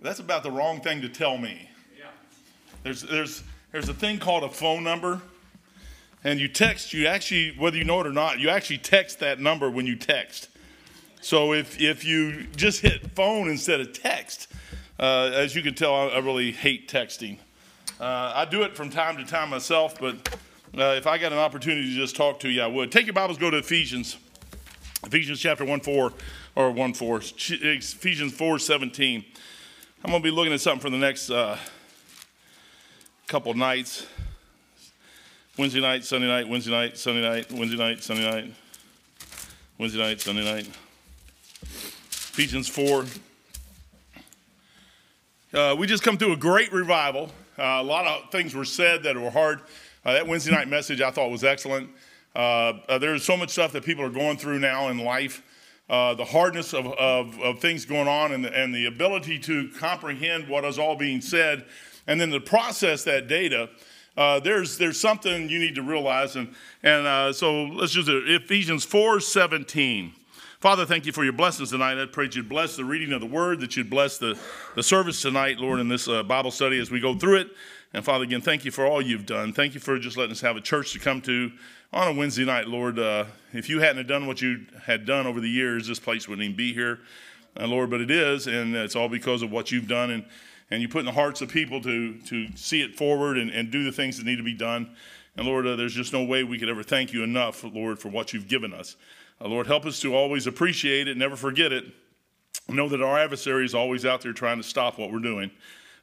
That's about the wrong thing to tell me. There's, there's, there's a thing called a phone number, and you text, you actually, whether you know it or not, you actually text that number when you text. So if, if you just hit phone instead of text, uh, as you can tell, I, I really hate texting. Uh, I do it from time to time myself, but uh, if I got an opportunity to just talk to you, I would. Take your Bibles, go to Ephesians, Ephesians chapter 1 4, or 1 4, Ephesians 4 17. I'm going to be looking at something for the next uh, couple nights Wednesday night, Sunday night, Wednesday night, Sunday night, Wednesday night, Sunday night, Wednesday night, Sunday night. Ephesians 4. Uh, we just come through a great revival. Uh, a lot of things were said that were hard. Uh, that Wednesday night message I thought was excellent. Uh, uh, there's so much stuff that people are going through now in life. Uh, the hardness of, of, of, things going on and the, and the ability to comprehend what is all being said and then to process that data. Uh, there's, there's something you need to realize. And, and uh, so let's just it. Ephesians 4 17. Father, thank you for your blessings tonight. I pray you'd bless the reading of the word, that you'd bless the, the service tonight, Lord, in this uh, Bible study as we go through it. And Father, again, thank you for all you've done. Thank you for just letting us have a church to come to on a Wednesday night, Lord. Uh, if you hadn't done what you had done over the years, this place wouldn't even be here, uh, Lord. But it is, and it's all because of what you've done, and and you put in the hearts of people to to see it forward and, and do the things that need to be done. And Lord, uh, there's just no way we could ever thank you enough, Lord, for what you've given us. Uh, Lord, help us to always appreciate it, never forget it. Know that our adversary is always out there trying to stop what we're doing.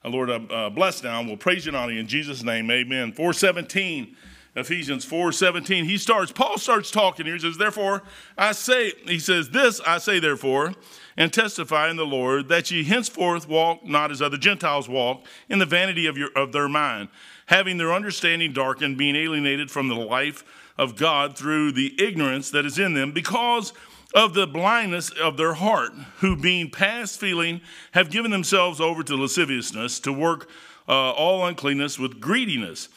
Uh, Lord, uh, bless now, we'll praise you and in Jesus' name. Amen. 417. Ephesians 4:17. He starts, Paul starts talking here. He says, Therefore, I say, he says, This I say, therefore, and testify in the Lord, that ye henceforth walk not as other Gentiles walk, in the vanity of your of their mind, having their understanding darkened, being alienated from the life of God through the ignorance that is in them, because of the blindness of their heart, who being past feeling have given themselves over to lasciviousness, to work uh, all uncleanness with greediness.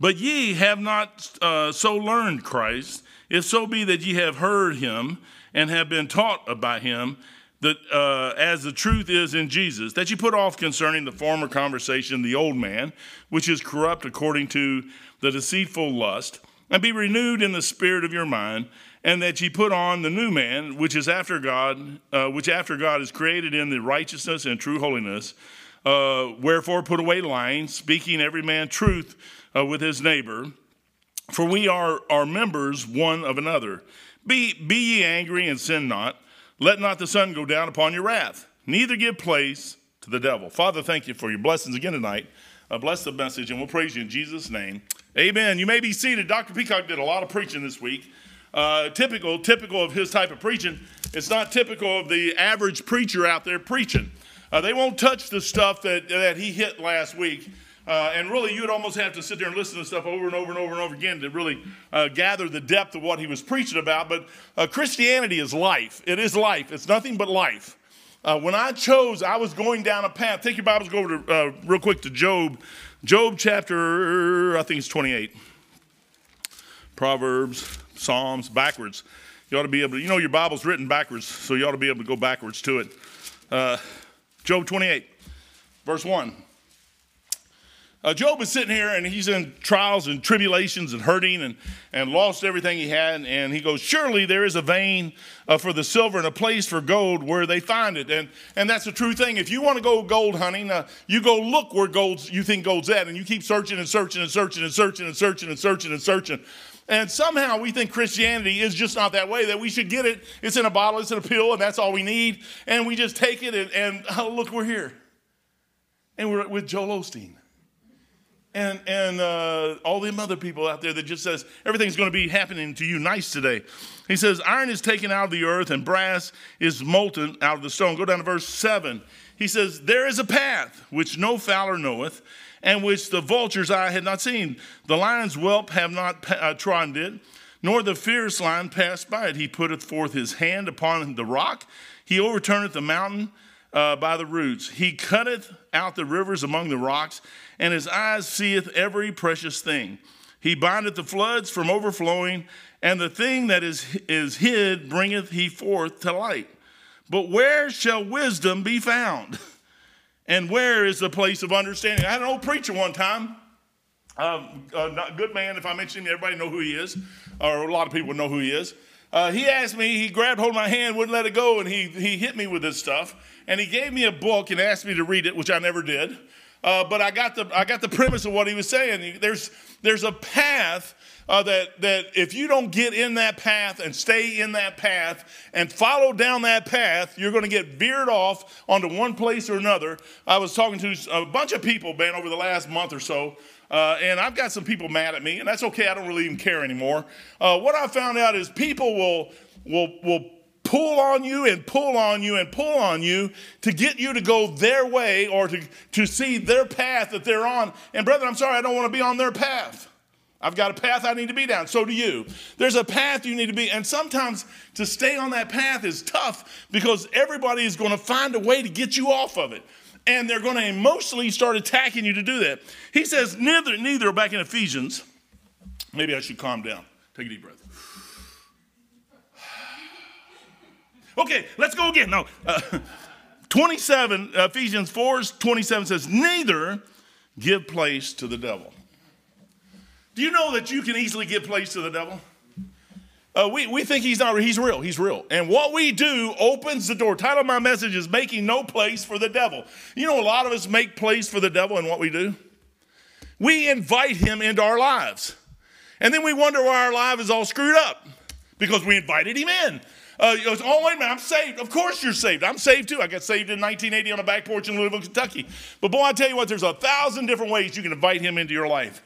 But ye have not uh, so learned Christ, if so be that ye have heard him and have been taught about him, that uh, as the truth is in Jesus, that you put off concerning the former conversation the old man, which is corrupt according to the deceitful lust and be renewed in the spirit of your mind, and that ye put on the new man, which is after God, uh, which after God is created in the righteousness and true holiness. Uh, wherefore, put away lying, speaking every man truth uh, with his neighbor, for we are, are members one of another. Be, be ye angry and sin not. Let not the sun go down upon your wrath, neither give place to the devil. Father, thank you for your blessings again tonight. Uh, bless the message, and we'll praise you in Jesus' name. Amen. You may be seated. Dr. Peacock did a lot of preaching this week. Uh, typical, typical of his type of preaching. It's not typical of the average preacher out there preaching. Uh, they won't touch the stuff that, that he hit last week. Uh, and really, you'd almost have to sit there and listen to stuff over and over and over and over again to really uh, gather the depth of what he was preaching about. But uh, Christianity is life. It is life. It's nothing but life. Uh, when I chose, I was going down a path. Take your Bibles, go over to, uh, real quick to Job Job chapter, I think it's 28. Proverbs, Psalms, backwards. You ought to be able to, you know, your Bible's written backwards, so you ought to be able to go backwards to it. Uh, Job 28, verse 1. Uh, Job is sitting here and he's in trials and tribulations and hurting and, and lost everything he had. And he goes, Surely there is a vein uh, for the silver and a place for gold where they find it. And, and that's a true thing. If you want to go gold hunting, uh, you go look where gold's, you think gold's at. And you keep searching and searching and searching and searching and searching and searching and searching. And somehow we think Christianity is just not that way, that we should get it. It's in a bottle, it's in a pill, and that's all we need. And we just take it and, and oh, look, we're here. And we're with Joel Osteen and and uh, all them other people out there that just says everything's going to be happening to you nice today. He says iron is taken out of the earth and brass is molten out of the stone. Go down to verse seven. He says there is a path which no fowler knoweth, and which the vulture's eye had not seen. The lion's whelp have not uh, trodden it, nor the fierce lion passed by it. He putteth forth his hand upon the rock. He overturneth the mountain uh, by the roots. He cutteth out the rivers among the rocks and his eyes seeth every precious thing. He bindeth the floods from overflowing, and the thing that is, is hid bringeth he forth to light. But where shall wisdom be found? And where is the place of understanding? I had an old preacher one time, um, a good man. If I mention him, everybody know who he is, or a lot of people know who he is. Uh, he asked me, he grabbed hold of my hand, wouldn't let it go, and he, he hit me with this stuff. And he gave me a book and asked me to read it, which I never did. Uh, but I got, the, I got the premise of what he was saying. There's, there's a path uh, that, that if you don't get in that path and stay in that path and follow down that path, you're going to get veered off onto one place or another. I was talking to a bunch of people, man, over the last month or so, uh, and I've got some people mad at me, and that's okay. I don't really even care anymore. Uh, what I found out is people will, will, will pull on you and pull on you and pull on you to get you to go their way or to, to see their path that they're on. And, brother, I'm sorry, I don't want to be on their path. I've got a path I need to be down. So do you. There's a path you need to be. And sometimes to stay on that path is tough because everybody is going to find a way to get you off of it. And they're going to emotionally start attacking you to do that. He says, neither, neither, back in Ephesians. Maybe I should calm down. Take a deep breath. Okay, let's go again. Now, Uh, 27, Ephesians 4 27 says, Neither give place to the devil. Do you know that you can easily give place to the devil? Uh, we, we think he's not he's real he's real and what we do opens the door title of my message is making no place for the devil you know a lot of us make place for the devil in what we do we invite him into our lives and then we wonder why our life is all screwed up because we invited him in uh, oh, wait a minute, I'm saved. Of course you're saved. I'm saved too. I got saved in 1980 on a back porch in Louisville, Kentucky. But boy, I tell you what, there's a thousand different ways you can invite him into your life.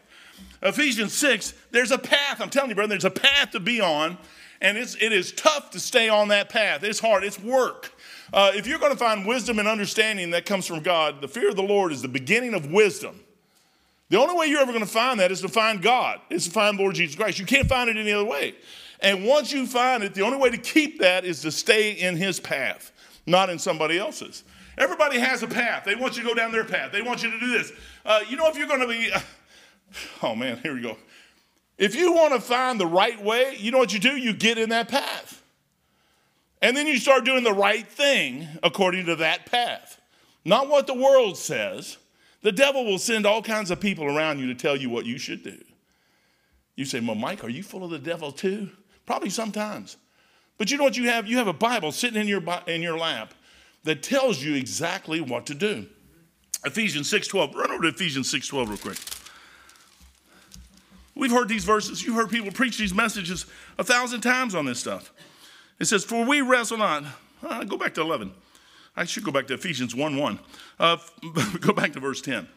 Ephesians 6, there's a path. I'm telling you, brother, there's a path to be on, and it's, it is tough to stay on that path. It's hard, it's work. Uh, if you're going to find wisdom and understanding that comes from God, the fear of the Lord is the beginning of wisdom. The only way you're ever going to find that is to find God, is to find Lord Jesus Christ. You can't find it any other way. And once you find it, the only way to keep that is to stay in His path, not in somebody else's. Everybody has a path. They want you to go down their path. They want you to do this. Uh, you know, if you're going to be, oh man, here we go. If you want to find the right way, you know what you do? You get in that path. And then you start doing the right thing according to that path. Not what the world says. The devil will send all kinds of people around you to tell you what you should do. You say, Well, Mike, are you full of the devil too? Probably sometimes. But you know what you have? You have a Bible sitting in your, in your lap that tells you exactly what to do. Ephesians 6.12. Run over to Ephesians 6.12 real quick. We've heard these verses. You've heard people preach these messages a thousand times on this stuff. It says, For we wrestle not. Uh, go back to 11. I should go back to Ephesians 1 1. Uh, go back to verse 10.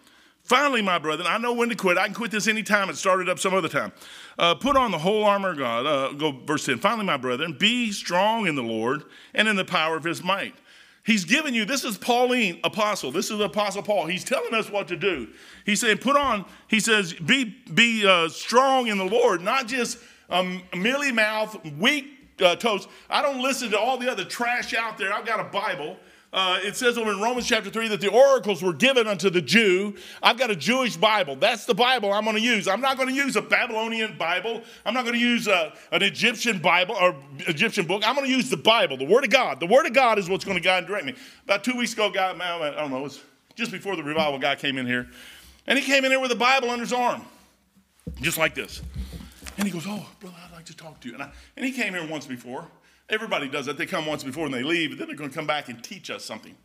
Finally, my brethren, I know when to quit. I can quit this anytime and start it up some other time. Uh, put on the whole armor of God. Uh, go verse 10. Finally, my brethren, be strong in the Lord and in the power of his might. He's given you, this is Pauline, apostle. This is Apostle Paul. He's telling us what to do. He's saying, put on, he says, be, be uh, strong in the Lord, not just um, mealy mouth, weak uh, toes. I don't listen to all the other trash out there. I've got a Bible. Uh, it says over in Romans chapter 3 that the oracles were given unto the Jew. I've got a Jewish Bible. That's the Bible I'm going to use. I'm not going to use a Babylonian Bible. I'm not going to use a, uh, an Egyptian Bible or Egyptian book. I'm going to use the Bible, the Word of God. The Word of God is what's going to guide and direct me. About two weeks ago, guy, I don't know, it was just before the revival, guy came in here. And he came in here with a Bible under his arm, just like this. And he goes, Oh, brother, I'd like to talk to you. And, I, and he came here once before. Everybody does that. They come once before and they leave, but then they're going to come back and teach us something.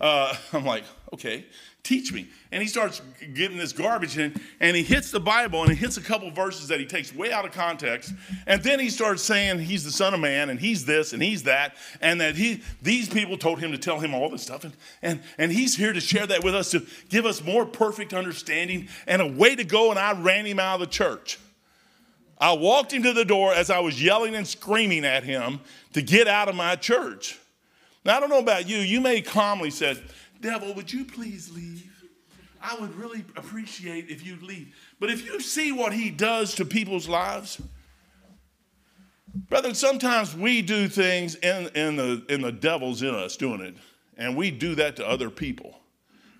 Uh, I'm like, okay, teach me. And he starts getting this garbage in, and he hits the Bible and he hits a couple verses that he takes way out of context. And then he starts saying he's the Son of Man and he's this and he's that, and that he these people told him to tell him all this stuff. And, and, and he's here to share that with us to give us more perfect understanding and a way to go. And I ran him out of the church. I walked him to the door as I was yelling and screaming at him to get out of my church. Now, I don't know about you. You may calmly say, Devil, would you please leave? I would really appreciate if you'd leave. But if you see what he does to people's lives, brother, sometimes we do things in, in, the, in the devil's in us doing it, and we do that to other people.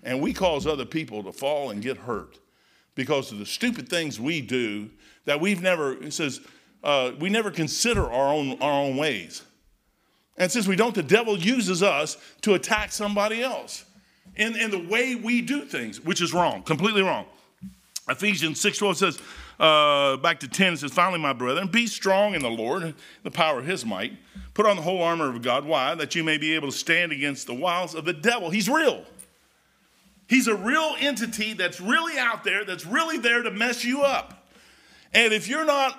And we cause other people to fall and get hurt because of the stupid things we do that we've never, it says, uh, we never consider our own, our own ways. And since we don't, the devil uses us to attack somebody else. in, in the way we do things, which is wrong, completely wrong. Ephesians 6.12 says, uh, back to 10, it says, Finally, my brethren, be strong in the Lord, the power of his might. Put on the whole armor of God. Why? That you may be able to stand against the wiles of the devil. He's real. He's a real entity that's really out there, that's really there to mess you up. And if you're not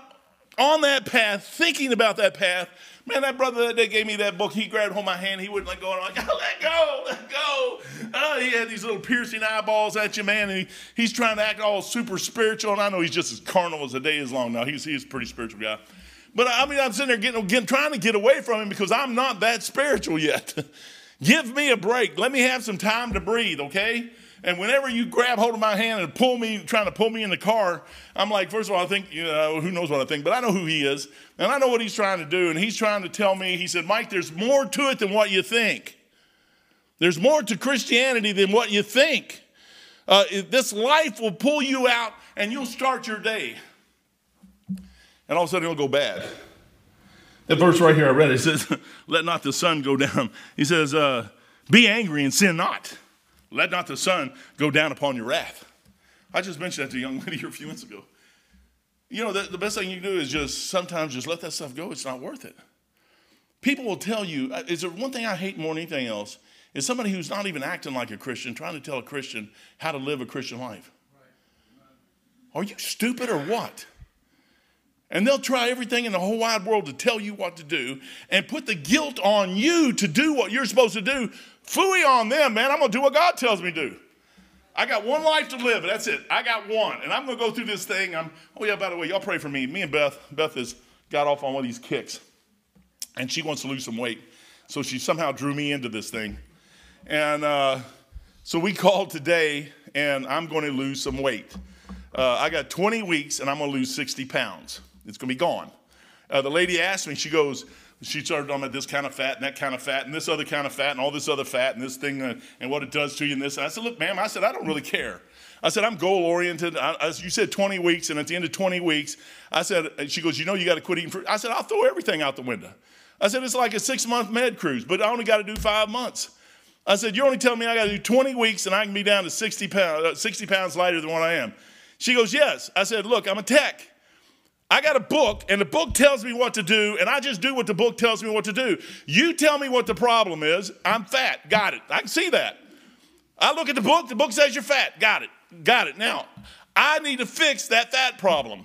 on that path, thinking about that path, Man, that brother that day gave me that book. He grabbed hold of my hand. He wouldn't let go. And I'm like, let go, let go. Oh, he had these little piercing eyeballs at you, man. And he, he's trying to act all super spiritual. And I know he's just as carnal as the day is long now. He's, he's a pretty spiritual guy. But I mean, I'm sitting there getting, getting, trying to get away from him because I'm not that spiritual yet. Give me a break. Let me have some time to breathe, okay? And whenever you grab hold of my hand and pull me, trying to pull me in the car, I'm like, first of all, I think, you know, who knows what I think, but I know who he is. And I know what he's trying to do. And he's trying to tell me, he said, Mike, there's more to it than what you think. There's more to Christianity than what you think. Uh, this life will pull you out and you'll start your day. And all of a sudden it'll go bad. That verse right here, I read it. Says, Let not the sun go down. He says, uh, Be angry and sin not. Let not the sun go down upon your wrath. I just mentioned that to a young lady a few minutes ago. You know, the, the best thing you can do is just sometimes just let that stuff go. It's not worth it. People will tell you, uh, is there one thing I hate more than anything else? Is somebody who's not even acting like a Christian trying to tell a Christian how to live a Christian life. Are you stupid or what? And they'll try everything in the whole wide world to tell you what to do and put the guilt on you to do what you're supposed to do Fooey on them, man. I'm going to do what God tells me to do. I got one life to live. That's it. I got one. And I'm going to go through this thing. I'm, oh, yeah, by the way, y'all pray for me. Me and Beth, Beth has got off on one of these kicks. And she wants to lose some weight. So she somehow drew me into this thing. And uh, so we called today, and I'm going to lose some weight. Uh, I got 20 weeks, and I'm going to lose 60 pounds. It's going to be gone. Uh, the lady asked me, she goes, she started talking about this kind of fat and that kind of fat and this other kind of fat and all this other fat and this thing uh, and what it does to you and this. And I said, look, ma'am, I said, I don't really care. I said, I'm goal oriented. you said 20 weeks, and at the end of 20 weeks, I said, she goes, you know, you got to quit eating fruit. I said, I'll throw everything out the window. I said, it's like a six month med cruise, but I only got to do five months. I said, you're only telling me I got to do 20 weeks and I can be down to 60 pounds, uh, 60 pounds lighter than what I am. She goes, yes. I said, look, I'm a tech. I got a book, and the book tells me what to do, and I just do what the book tells me what to do. You tell me what the problem is. I'm fat. Got it. I can see that. I look at the book, the book says you're fat. Got it. Got it. Now, I need to fix that fat problem.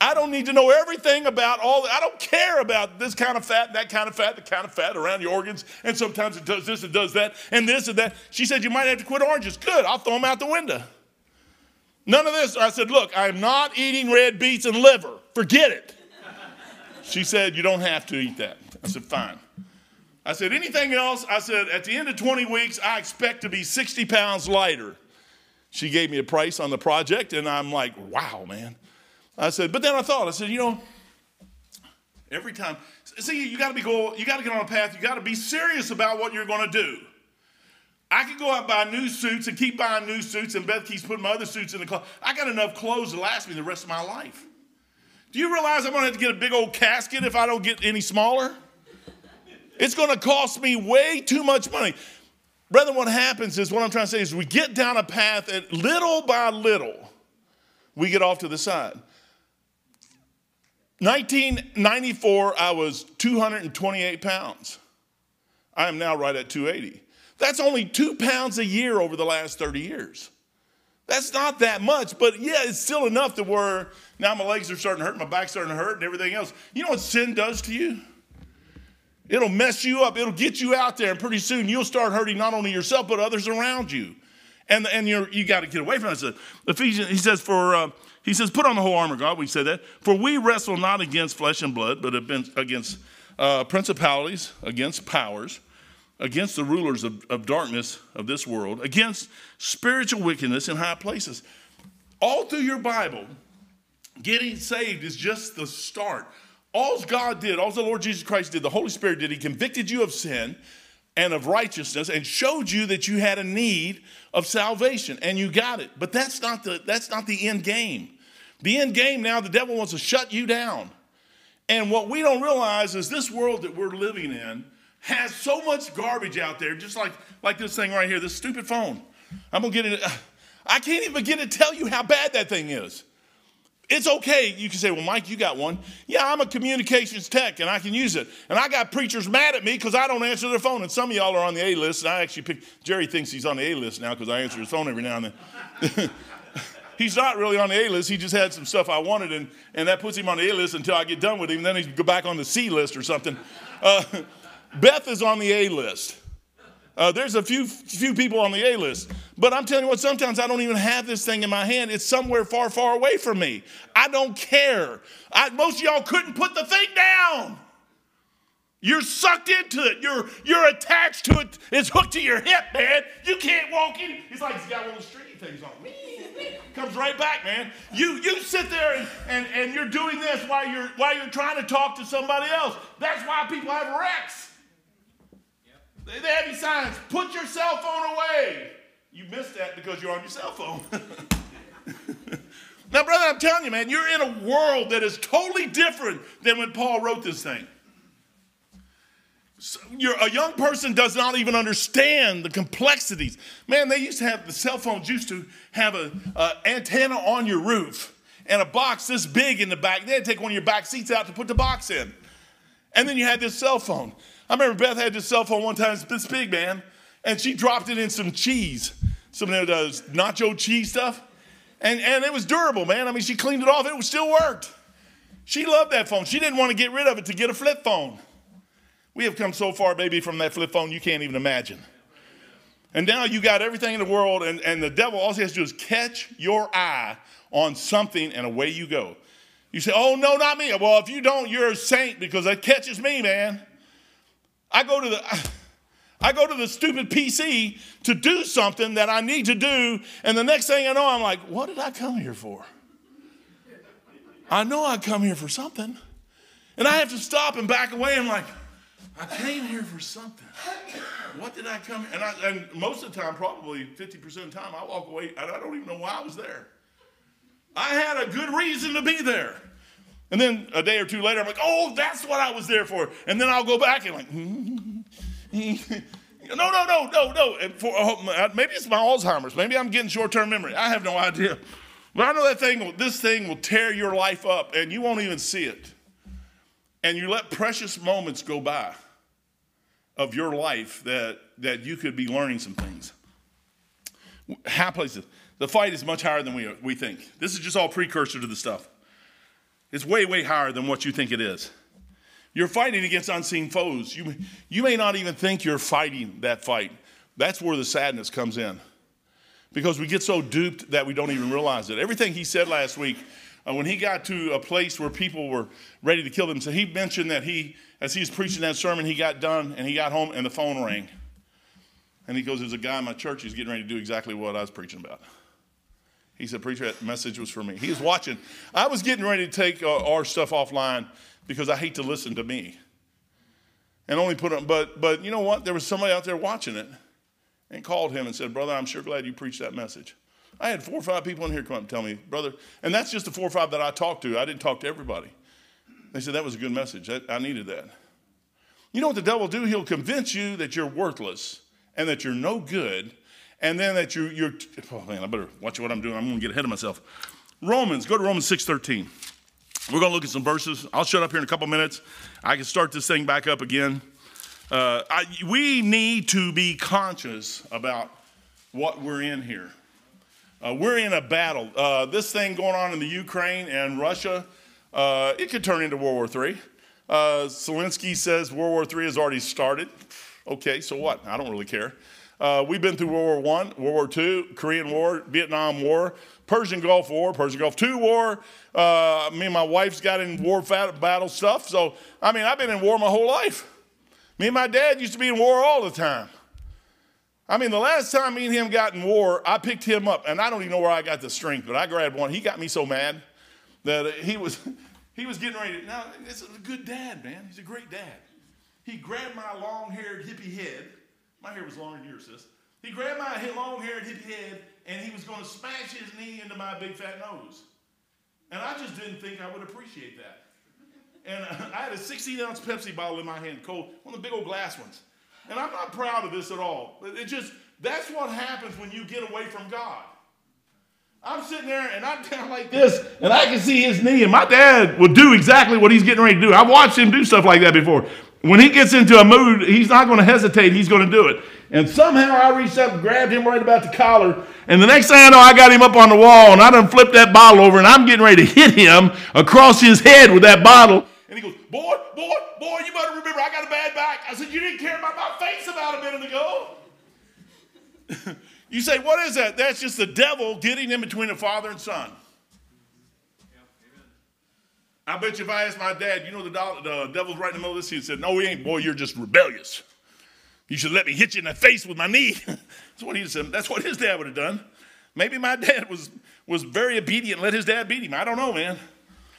I don't need to know everything about all, I don't care about this kind of fat, that kind of fat, the kind of fat around your organs, and sometimes it does this, it does that, and this and that. She said, You might have to quit oranges. Good, I'll throw them out the window. None of this. I said, Look, I'm not eating red beets and liver. Forget it. She said, You don't have to eat that. I said, Fine. I said, Anything else? I said, At the end of 20 weeks, I expect to be 60 pounds lighter. She gave me a price on the project, and I'm like, Wow, man. I said, But then I thought, I said, You know, every time, see, you got to be go, you got to get on a path, you got to be serious about what you're going to do. I could go out and buy new suits and keep buying new suits, and Beth keeps putting my other suits in the closet. I got enough clothes to last me the rest of my life. Do you realize I'm going to have to get a big old casket if I don't get any smaller? It's going to cost me way too much money. Brethren, what happens is what I'm trying to say is we get down a path and little by little, we get off to the side. 1994, I was 228 pounds. I am now right at 280. That's only two pounds a year over the last 30 years. That's not that much, but yeah, it's still enough to where now my legs are starting to hurt, my back's starting to hurt, and everything else. You know what sin does to you? It'll mess you up. It'll get you out there, and pretty soon you'll start hurting not only yourself but others around you. And and you're, you got to get away from it. Ephesians, he says for uh, he says put on the whole armor of God. We said that for we wrestle not against flesh and blood, but against uh, principalities, against powers against the rulers of, of darkness of this world, against spiritual wickedness in high places. All through your Bible, getting saved is just the start. All God did, all the Lord Jesus Christ did, the Holy Spirit did, He convicted you of sin and of righteousness and showed you that you had a need of salvation and you got it. But that's not the, that's not the end game. The end game now, the devil wants to shut you down. And what we don't realize is this world that we're living in has so much garbage out there, just like, like this thing right here, this stupid phone. I'm gonna get it. I can't even begin to tell you how bad that thing is. It's okay. You can say, well, Mike, you got one. Yeah, I'm a communications tech and I can use it. And I got preachers mad at me because I don't answer their phone. And some of y'all are on the A list. And I actually picked, Jerry thinks he's on the A list now because I answer his phone every now and then. he's not really on the A list. He just had some stuff I wanted. And, and that puts him on the A list until I get done with him. Then he go back on the C list or something. Uh, Beth is on the A list. Uh, there's a few few people on the A list, but I'm telling you what. Sometimes I don't even have this thing in my hand. It's somewhere far, far away from me. I don't care. I, most y'all couldn't put the thing down. You're sucked into it. You're you're attached to it. It's hooked to your hip, man. You can't walk in. It's like he's got one of those stringy things on. Comes right back, man. You you sit there and, and, and you're doing this while you're while you're trying to talk to somebody else. That's why people have wrecks. They have these signs, put your cell phone away. You missed that because you're on your cell phone. now, brother, I'm telling you, man, you're in a world that is totally different than when Paul wrote this thing. So a young person does not even understand the complexities. Man, they used to have the cell phones used to have an antenna on your roof and a box this big in the back. They'd take one of your back seats out to put the box in. And then you had this cell phone. I remember Beth had this cell phone one time, this big man, and she dropped it in some cheese, some of those nacho cheese stuff. And, and it was durable, man. I mean, she cleaned it off, it still worked. She loved that phone. She didn't want to get rid of it to get a flip phone. We have come so far, baby, from that flip phone, you can't even imagine. And now you got everything in the world, and, and the devil, all he has to do is catch your eye on something, and away you go. You say, Oh, no, not me. Well, if you don't, you're a saint because that catches me, man. I go to the I go to the stupid PC to do something that I need to do, and the next thing I know, I'm like, what did I come here for? I know I come here for something. And I have to stop and back away. I'm like, I came here for something. What did I come? And, I, and most of the time, probably 50% of the time, I walk away and I don't even know why I was there. I had a good reason to be there. And then a day or two later, I'm like, oh, that's what I was there for. And then I'll go back and like, no, no, no, no, no. And for, uh, maybe it's my Alzheimer's. Maybe I'm getting short-term memory. I have no idea. But I know that thing, this thing will tear your life up, and you won't even see it. And you let precious moments go by of your life that, that you could be learning some things. High places. The fight is much higher than we, we think. This is just all precursor to the stuff. It's way, way higher than what you think it is. You're fighting against unseen foes. You, you may not even think you're fighting that fight. That's where the sadness comes in. Because we get so duped that we don't even realize it. Everything he said last week, uh, when he got to a place where people were ready to kill him, so he mentioned that he, as he was preaching that sermon, he got done and he got home and the phone rang. And he goes, There's a guy in my church, he's getting ready to do exactly what I was preaching about. He said, Preacher, that message was for me. He was watching. I was getting ready to take uh, our stuff offline because I hate to listen to me. And only put it, but, but you know what? There was somebody out there watching it and called him and said, Brother, I'm sure glad you preached that message. I had four or five people in here come up and tell me, Brother, and that's just the four or five that I talked to. I didn't talk to everybody. They said, That was a good message. I needed that. You know what the devil will do? He'll convince you that you're worthless and that you're no good and then that you, you're, oh man, I better watch what I'm doing. I'm going to get ahead of myself. Romans, go to Romans 6.13. We're going to look at some verses. I'll shut up here in a couple minutes. I can start this thing back up again. Uh, I, we need to be conscious about what we're in here. Uh, we're in a battle. Uh, this thing going on in the Ukraine and Russia, uh, it could turn into World War III. Uh, Zelensky says World War III has already started. Okay, so what? I don't really care. Uh, we've been through World War I, World War II, Korean War, Vietnam War, Persian Gulf War, Persian Gulf II War. Uh, me and my wife's got in war battle stuff. So, I mean, I've been in war my whole life. Me and my dad used to be in war all the time. I mean, the last time me and him got in war, I picked him up, and I don't even know where I got the strength, but I grabbed one. He got me so mad that he was he was getting ready. To, now, this is a good dad, man. He's a great dad. He grabbed my long-haired hippie head my hair was longer than yours, sis. He grabbed my long haired hippie head and he was going to smash his knee into my big fat nose. And I just didn't think I would appreciate that. and I had a 16 ounce Pepsi bottle in my hand, cold, one of the big old glass ones. And I'm not proud of this at all. It just, that's what happens when you get away from God. I'm sitting there and I'm down like this, and I can see his knee, and my dad will do exactly what he's getting ready to do. I've watched him do stuff like that before. When he gets into a mood, he's not going to hesitate, he's going to do it. And somehow I reached up and grabbed him right about the collar, and the next thing I know, I got him up on the wall, and I done flipped that bottle over, and I'm getting ready to hit him across his head with that bottle. And he goes, Boy, boy, boy, you better remember I got a bad back. I said, You didn't care about my face about a minute ago. You say, what is that? That's just the devil getting in between a father and son. I bet you if I asked my dad, you know the, the devil's right in the middle of this, he said, No, he ain't, boy, you're just rebellious. You should let me hit you in the face with my knee. that's what he said. That's what his dad would have done. Maybe my dad was, was very obedient, let his dad beat him. I don't know, man.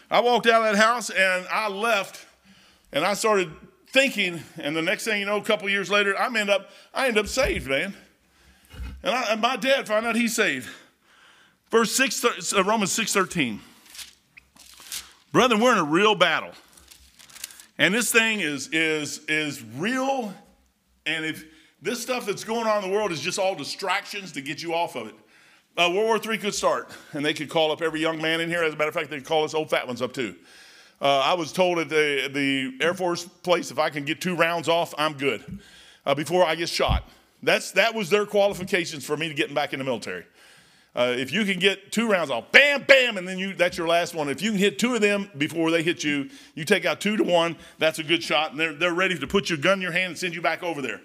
I walked out of that house and I left and I started thinking, and the next thing you know, a couple years later, I end up, I end up saved, man. And, I, and my dad found out he's saved. Verse 6, uh, Romans 6 13. Brethren, we're in a real battle. And this thing is, is, is real. And if this stuff that's going on in the world is just all distractions to get you off of it, uh, World War III could start, and they could call up every young man in here. As a matter of fact, they could call us old fat ones up too. Uh, I was told at the, the Air Force place if I can get two rounds off, I'm good uh, before I get shot. That's, that was their qualifications for me to getting back in the military. Uh, if you can get two rounds off, bam, bam, and then you, that's your last one. If you can hit two of them before they hit you, you take out two to one, that's a good shot, and they're, they're ready to put your gun in your hand and send you back over there.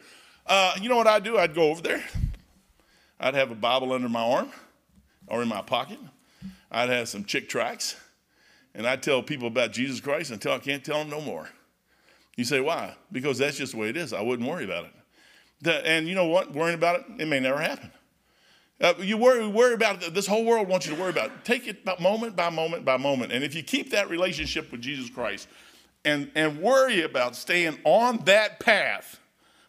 Uh, you know what I'd do? I'd go over there. I'd have a Bible under my arm or in my pocket. I'd have some Chick tracts. and I'd tell people about Jesus Christ until I can't tell them no more. You say, why? Because that's just the way it is. I wouldn't worry about it. The, and you know what? Worrying about it, it may never happen. Uh, you worry, worry about it. This whole world wants you to worry about it. Take it moment by moment by moment. And if you keep that relationship with Jesus Christ and, and worry about staying on that path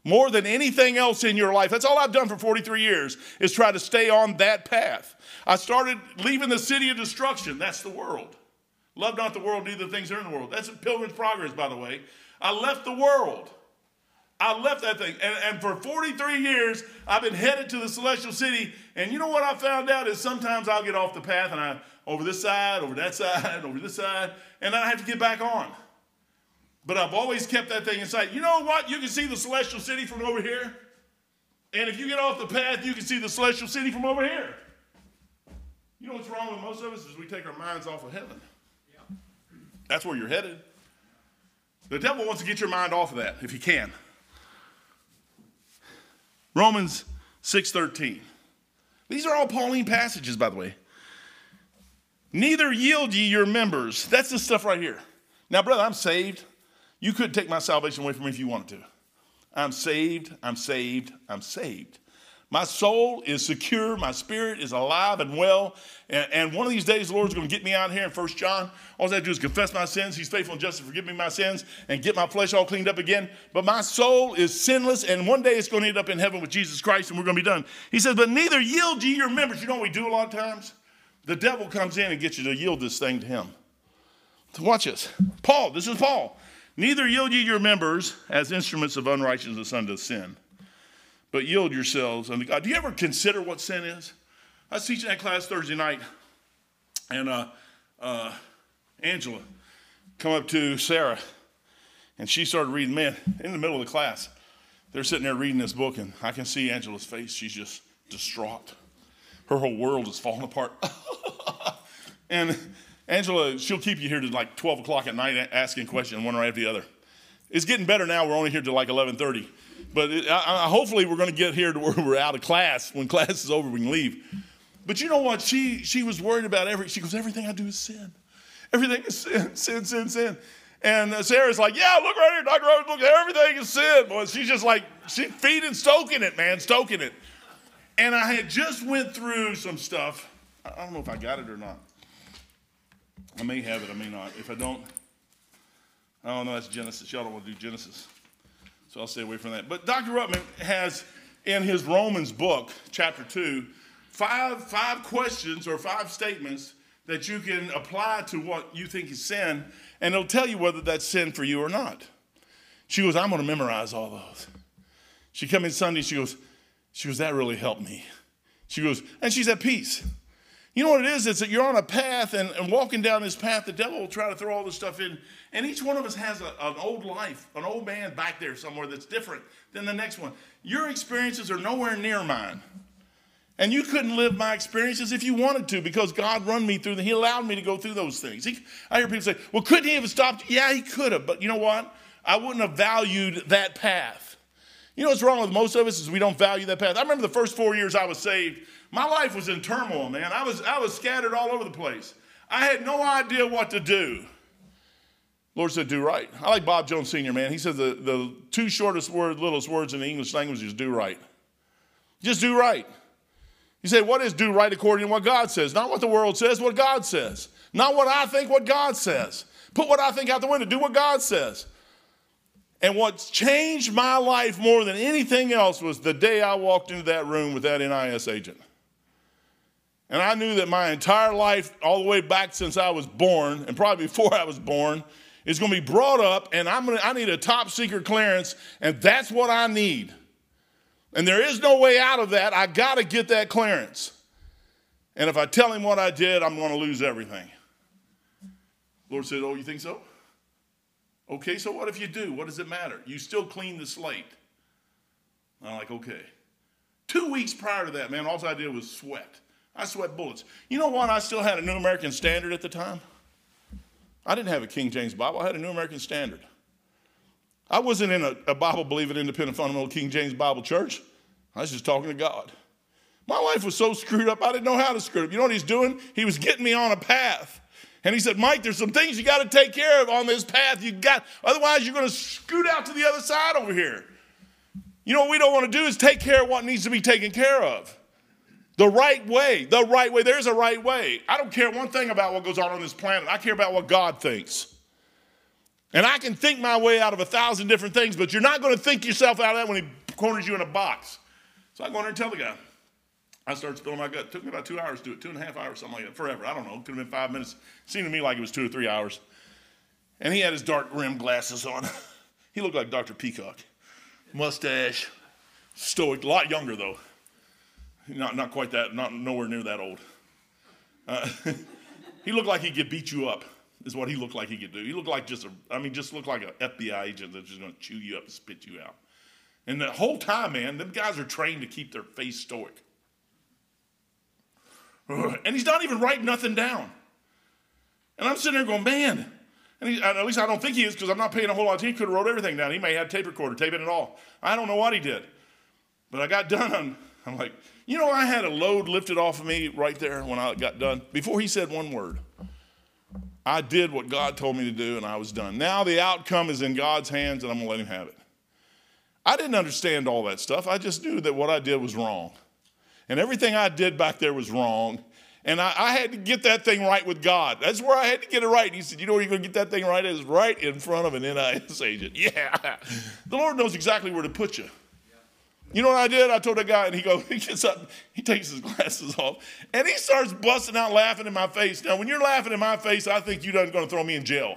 more than anything else in your life, that's all I've done for 43 years is try to stay on that path. I started leaving the city of destruction. That's the world. Love not the world, neither the things that are in the world. That's a pilgrim's progress, by the way. I left the world. I left that thing. And, and for 43 years, I've been headed to the celestial city. And you know what I found out is sometimes I'll get off the path and I over this side, over that side, over this side, and I have to get back on. But I've always kept that thing in sight. You know what? You can see the celestial city from over here. And if you get off the path, you can see the celestial city from over here. You know what's wrong with most of us is we take our minds off of heaven. Yeah. That's where you're headed. The devil wants to get your mind off of that if he can. Romans 6:13. These are all Pauline passages, by the way. Neither yield ye your members. That's the stuff right here. Now, brother, I'm saved. You could take my salvation away from me if you wanted to. I'm saved, I'm saved, I'm saved. My soul is secure. My spirit is alive and well. And, and one of these days, the Lord's going to get me out here in First John. All I have to do is confess my sins. He's faithful and just to forgive me my sins and get my flesh all cleaned up again. But my soul is sinless, and one day it's going to end up in heaven with Jesus Christ, and we're going to be done. He says, But neither yield ye your members. You know what we do a lot of times? The devil comes in and gets you to yield this thing to him. So watch this. Paul, this is Paul. Neither yield ye your members as instruments of unrighteousness unto sin but yield yourselves unto God. Do you ever consider what sin is? I was teaching that class Thursday night, and uh, uh, Angela come up to Sarah, and she started reading. Man, in the middle of the class, they're sitting there reading this book, and I can see Angela's face. She's just distraught. Her whole world is falling apart. and Angela, she'll keep you here to like 12 o'clock at night asking questions one right after the other. It's getting better now. We're only here till like 11:30. But it, I, I, hopefully, we're going to get here to where we're out of class. When class is over, we can leave. But you know what? She, she was worried about every, she goes, everything I do is sin. Everything is sin, sin, sin, sin. And uh, Sarah's like, yeah, look right here, Dr. Rose, look, everything is sin. Boy, she's just like, she's feeding, stoking it, man, stoking it. And I had just went through some stuff. I don't know if I got it or not. I may have it, I may not. If I don't, I don't know, that's Genesis. Y'all don't want to do Genesis. So I'll stay away from that. But Dr. Ruckman has in his Romans book, chapter 2, five, five questions or five statements that you can apply to what you think is sin, and it'll tell you whether that's sin for you or not. She goes, I'm going to memorize all those. She come in Sunday, she goes, she goes, that really helped me. She goes, and she's at peace. You know what it is? It's that you're on a path and, and walking down this path, the devil will try to throw all this stuff in. And each one of us has a, an old life, an old man back there somewhere that's different than the next one. Your experiences are nowhere near mine. And you couldn't live my experiences if you wanted to because God run me through them. He allowed me to go through those things. He, I hear people say, well, couldn't he have stopped? Yeah, he could have. But you know what? I wouldn't have valued that path. You know what's wrong with most of us is we don't value that path. I remember the first four years I was saved, my life was in turmoil, man. I was, I was scattered all over the place. I had no idea what to do. Lord said, do right. I like Bob Jones Sr., man. He said the, the two shortest word, littlest words in the English language is do right. Just do right. You say, what is do right according to what God says? Not what the world says, what God says. Not what I think, what God says. Put what I think out the window. Do what God says. And what's changed my life more than anything else was the day I walked into that room with that NIS agent. And I knew that my entire life, all the way back since I was born, and probably before I was born, is going to be brought up, and I'm gonna, I need a top secret clearance, and that's what I need. And there is no way out of that. I got to get that clearance. And if I tell him what I did, I'm going to lose everything. Lord said, Oh, you think so? Okay, so what if you do? What does it matter? You still clean the slate. I'm like, okay. Two weeks prior to that, man, all I did was sweat. I sweat bullets. You know what? I still had a New American Standard at the time. I didn't have a King James Bible, I had a New American Standard. I wasn't in a, a Bible believing independent fundamental King James Bible church. I was just talking to God. My life was so screwed up, I didn't know how to screw it up. You know what he's doing? He was getting me on a path. And he said, Mike, there's some things you got to take care of on this path. You got, otherwise, you're going to scoot out to the other side over here. You know what we don't want to do is take care of what needs to be taken care of. The right way, the right way. There's a right way. I don't care one thing about what goes on on this planet. I care about what God thinks. And I can think my way out of a thousand different things, but you're not going to think yourself out of that when he corners you in a box. So I go in there and tell the guy. I started spilling my gut. It took me about two hours to do it, two and a half hours, something like that, forever. I don't know. It Could have been five minutes. It seemed to me like it was two or three hours. And he had his dark rimmed glasses on. he looked like Dr. Peacock. Mustache, stoic, a lot younger though. Not, not quite that, not nowhere near that old. Uh, he looked like he could beat you up is what he looked like he could do. He looked like just a, I mean, just looked like an FBI agent that's just going to chew you up and spit you out. And the whole time, man, them guys are trained to keep their face stoic. And he's not even writing nothing down. And I'm sitting there going, man. And he, at least I don't think he is because I'm not paying a whole lot. He could have wrote everything down. He may have tape recorder, taping it all. I don't know what he did. But I got done. I'm, I'm like, you know, I had a load lifted off of me right there when I got done before he said one word. I did what God told me to do and I was done. Now the outcome is in God's hands and I'm going to let Him have it. I didn't understand all that stuff. I just knew that what I did was wrong. And everything I did back there was wrong. And I, I, had to get that thing right with God. That's where I had to get it right. And he said, You know where you're going to get that thing right? Is right in front of an NIS agent. Yeah. The Lord knows exactly where to put you. You know what I did? I told that guy, and he goes, he gets up, he takes his glasses off, and he starts busting out laughing in my face. Now, when you're laughing in my face, I think you're going to throw me in jail.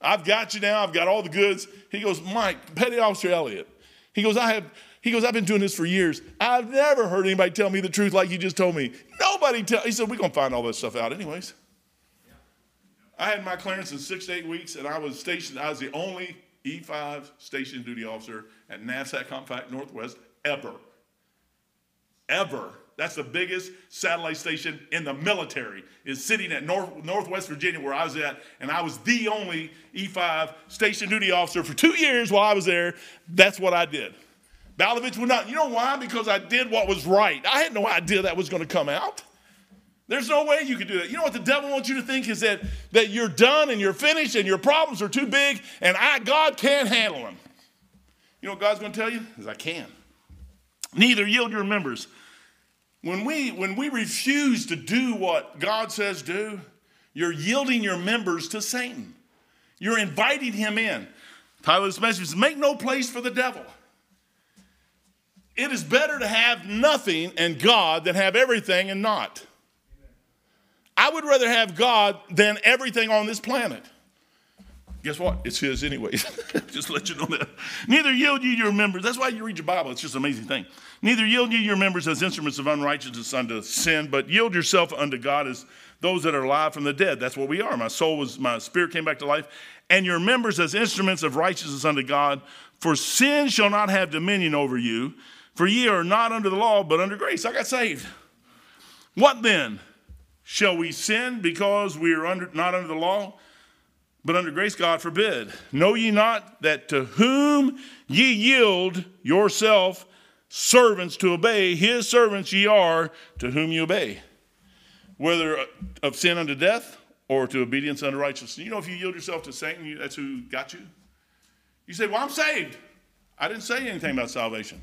I've got you now. I've got all the goods. He goes, Mike, Petty Officer Elliott. He goes, I have. He goes, I've been doing this for years. I've never heard anybody tell me the truth like you just told me. Nobody tell. He said, we're gonna find all that stuff out anyways. I had my clearance in six to eight weeks, and I was stationed. I was the only E5 station duty officer at NAVSAT Compact Northwest ever. Ever. That's the biggest satellite station in the military, is sitting at North, Northwest Virginia, where I was at, and I was the only E5 station duty officer for two years while I was there. That's what I did. Balovich would not. You know why? Because I did what was right. I had no idea that was going to come out. There's no way you could do that. You know what the devil wants you to think is that, that you're done and you're finished and your problems are too big and I, God can't handle them. You know what God's going to tell you? Is I can. Neither yield your members. When we, when we refuse to do what God says do, you're yielding your members to Satan. You're inviting him in. This message is Make No Place for the Devil. It is better to have nothing and God than have everything and not. I would rather have God than everything on this planet. Guess what? It's His anyways. just let you know that. Neither yield you your members. That's why you read your Bible. It's just an amazing thing. Neither yield you your members as instruments of unrighteousness unto sin, but yield yourself unto God as those that are alive from the dead. That's what we are. My soul was, my spirit came back to life. And your members as instruments of righteousness unto God. For sin shall not have dominion over you, for ye are not under the law, but under grace. I got saved. What then? Shall we sin because we are under, not under the law, but under grace? God forbid. Know ye not that to whom ye yield yourself servants to obey, his servants ye are to whom ye obey, whether of sin unto death or to obedience unto righteousness. You know, if you yield yourself to Satan, that's who got you. You say, Well, I'm saved. I didn't say anything about salvation.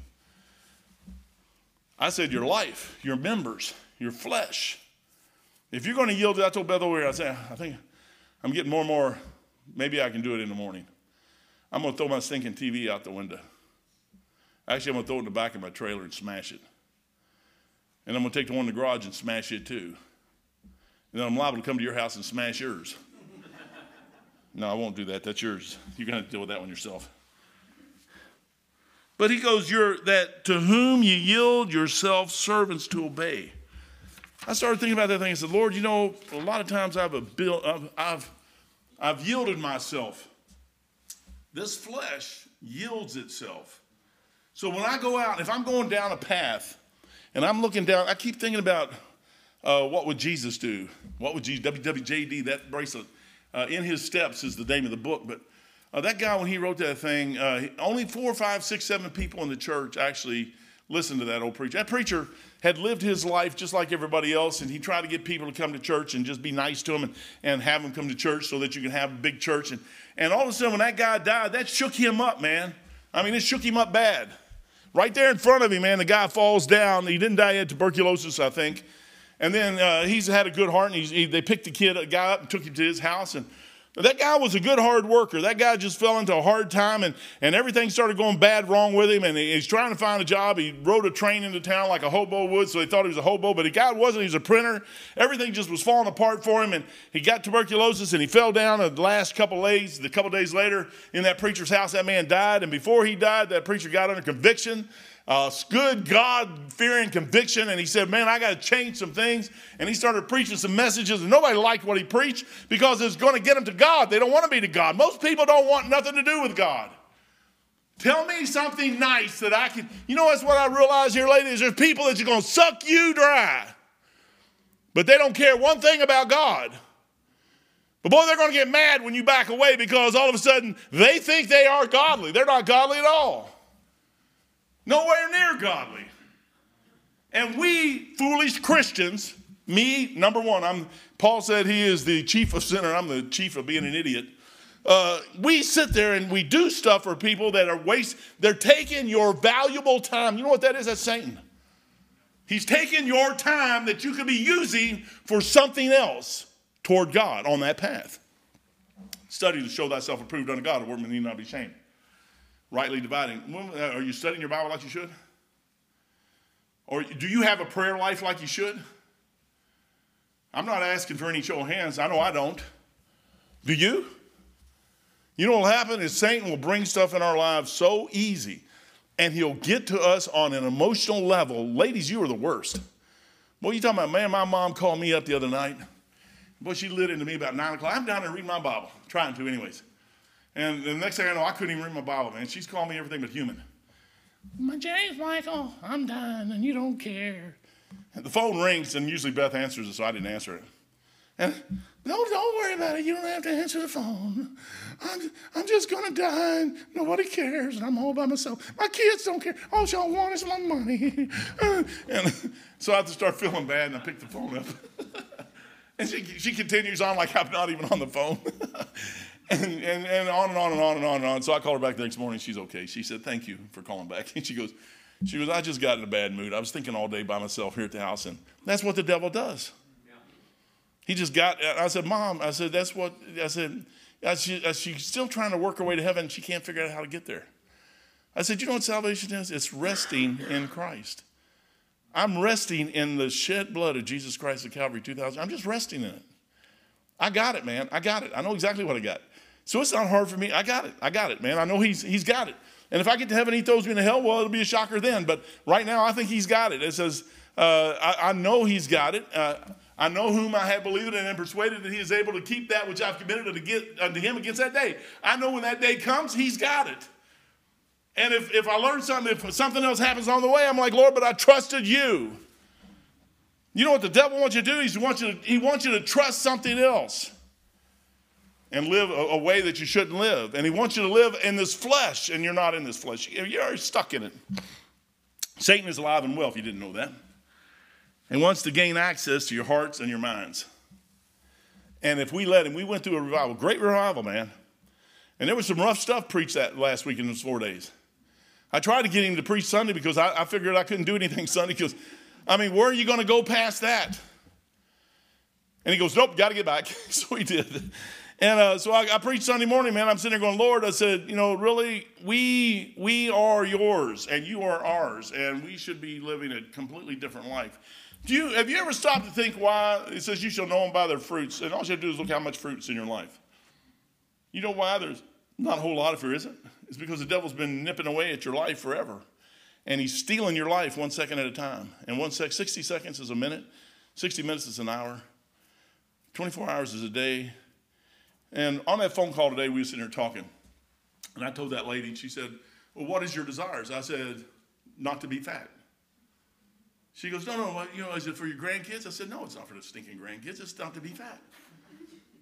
I said, Your life, your members, your flesh. If you're going to yield that, I told Beth over here, I said, I think I'm getting more and more, maybe I can do it in the morning. I'm going to throw my stinking TV out the window. Actually, I'm going to throw it in the back of my trailer and smash it. And I'm going to take the one in the garage and smash it too. And then I'm liable to come to your house and smash yours. no, I won't do that. That's yours. You're going to deal with that one yourself. But he goes, You're that to whom you yield yourself servants to obey. I started thinking about that thing. I said, Lord, you know, a lot of times I've, I've, I've, I've yielded myself. This flesh yields itself. So when I go out, if I'm going down a path and I'm looking down, I keep thinking about uh, what would Jesus do? What would Jesus, WWJD, that bracelet, uh, in his steps is the name of the book. But uh, that guy, when he wrote that thing, uh, only four, five, six, seven people in the church actually listened to that old preacher. That preacher had lived his life just like everybody else, and he tried to get people to come to church and just be nice to them and, and have them come to church so that you can have a big church. And, and all of a sudden, when that guy died, that shook him up, man. I mean, it shook him up bad. Right there in front of him, man, the guy falls down. He didn't die, had tuberculosis, I think. And then uh, he's had a good heart, and he, they picked the kid, a guy up, and took him to his house. And that guy was a good hard worker. That guy just fell into a hard time and, and everything started going bad wrong with him. And he's trying to find a job. He rode a train into town like a hobo would, so they thought he was a hobo, but the guy wasn't. He was a printer. Everything just was falling apart for him. And he got tuberculosis and he fell down the last couple days. The couple days later, in that preacher's house, that man died. And before he died, that preacher got under conviction uh, good God fearing conviction. And he said, Man, I got to change some things. And he started preaching some messages, and nobody liked what he preached because it's going to get them to God. They don't want to be to God. Most people don't want nothing to do with God. Tell me something nice that I can. You know, that's what I realize here is there's people that are going to suck you dry, but they don't care one thing about God. But boy, they're going to get mad when you back away because all of a sudden they think they are godly. They're not godly at all nowhere near godly. And we foolish Christians, me, number one, I'm Paul said he is the chief of sinner, I'm the chief of being an idiot. Uh, we sit there and we do stuff for people that are waste, they're taking your valuable time. You know what that is? That's Satan. He's taking your time that you could be using for something else toward God on that path. Study to show thyself approved unto God, a woman need not be ashamed rightly dividing. Uh, are you studying your Bible like you should? Or do you have a prayer life like you should? I'm not asking for any show of hands. I know I don't. Do you? You know what will happen is Satan will bring stuff in our lives so easy, and he'll get to us on an emotional level. Ladies, you are the worst. Boy, you talking about, man, my mom called me up the other night. Boy, she lit into me about 9 o'clock. I'm down there reading my Bible, trying to, anyways. And the next thing I know, I couldn't even read my Bible, man. She's calling me everything but human. My James Michael, I'm done, and you don't care. And the phone rings, and usually Beth answers it, so I didn't answer it. And no, don't worry about it. You don't have to answer the phone. I'm, I'm just going to die, and nobody cares, and I'm all by myself. My kids don't care. All y'all want is my money. and so I have to start feeling bad, and I pick the phone up. and she, she continues on like I'm not even on the phone. And, and, and on and on and on and on and on. So I called her back the next morning. She's okay. She said, Thank you for calling back. And she goes, she goes, I just got in a bad mood. I was thinking all day by myself here at the house. And that's what the devil does. He just got, I said, Mom, I said, that's what, I said, she, she's still trying to work her way to heaven. She can't figure out how to get there. I said, You know what salvation is? It's resting in Christ. I'm resting in the shed blood of Jesus Christ at Calvary 2000. I'm just resting in it. I got it, man. I got it. I know exactly what I got. So it's not hard for me. I got it. I got it, man. I know he's, he's got it. And if I get to heaven, he throws me into hell, well, it'll be a shocker then. But right now, I think he's got it. It says, uh, I, I, know he's got it. Uh, I know whom I have believed and am persuaded that he is able to keep that which I've committed to get unto him against that day. I know when that day comes, he's got it. And if, if I learn something, if something else happens on the way, I'm like, Lord, but I trusted you. You know what the devil wants you to do? He wants you to, he wants you to trust something else and live a, a, way that you shouldn't live. And he wants you to live in this flesh, and you're not in this flesh. You're stuck in it. Satan is alive and well, if you didn't know that. And wants to gain access to your hearts and your minds. And if we let him, we went through a revival, great revival, man. And there was some rough stuff preached that last week in those four days. I tried to get him to preach Sunday because I, I figured I couldn't do anything Sunday because, I mean, where are you going to go past that? And he goes, Nope, got to get back. so he did. And uh, so I, I, preached Sunday morning, man. I'm sitting there going, Lord, I said, you know, really, we we are yours and you are ours, and we should be living a completely different life. Do you have you ever stopped to think why it says you shall know them by their fruits? And all you have to do is look how much fruit's in your life. You know why there's not a whole lot if there isn't? It's because the devil's been nipping away at your life forever. And he's stealing your life one second at a time. And one sec, 60 seconds is a minute, 60 minutes is an hour, 24 hours is a day, and on that phone call today, we were sitting there talking. And I told that lady, she said, Well, what is your desires? I said, Not to be fat. She goes, No, no, you know, is it for your grandkids? I said, No, it's not for the stinking grandkids. It's not to be fat.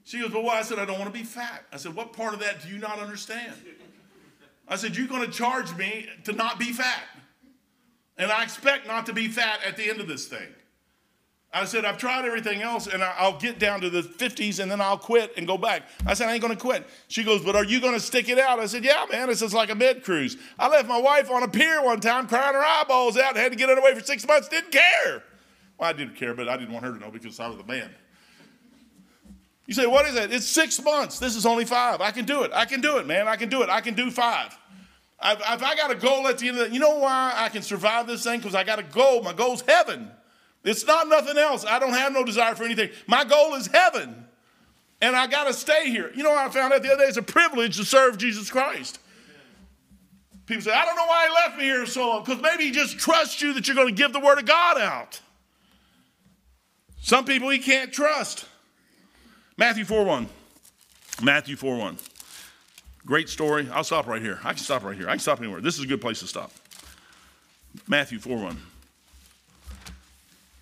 She goes, Well, why? I said, I don't want to be fat. I said, What part of that do you not understand? I said, You're going to charge me to not be fat. And I expect not to be fat at the end of this thing. I said, I've tried everything else and I'll get down to the 50s and then I'll quit and go back. I said, I ain't gonna quit. She goes, But are you gonna stick it out? I said, Yeah, man, this is like a med cruise. I left my wife on a pier one time crying her eyeballs out and had to get it away for six months, didn't care. Well, I didn't care, but I didn't want her to know because I was the man. You say, What is it? It's six months. This is only five. I can do it. I can do it, man. I can do it. I can do five. If I got a goal at the end of the, you know why I can survive this thing? Because I got a goal. My goal's heaven. It's not nothing else. I don't have no desire for anything. My goal is heaven. And I got to stay here. You know I found out the other day? It's a privilege to serve Jesus Christ. People say, I don't know why he left me here so long. Because maybe he just trusts you that you're going to give the word of God out. Some people he can't trust. Matthew 4 1. Matthew 4 1. Great story. I'll stop right here. I can stop right here. I can stop anywhere. This is a good place to stop. Matthew 4 1.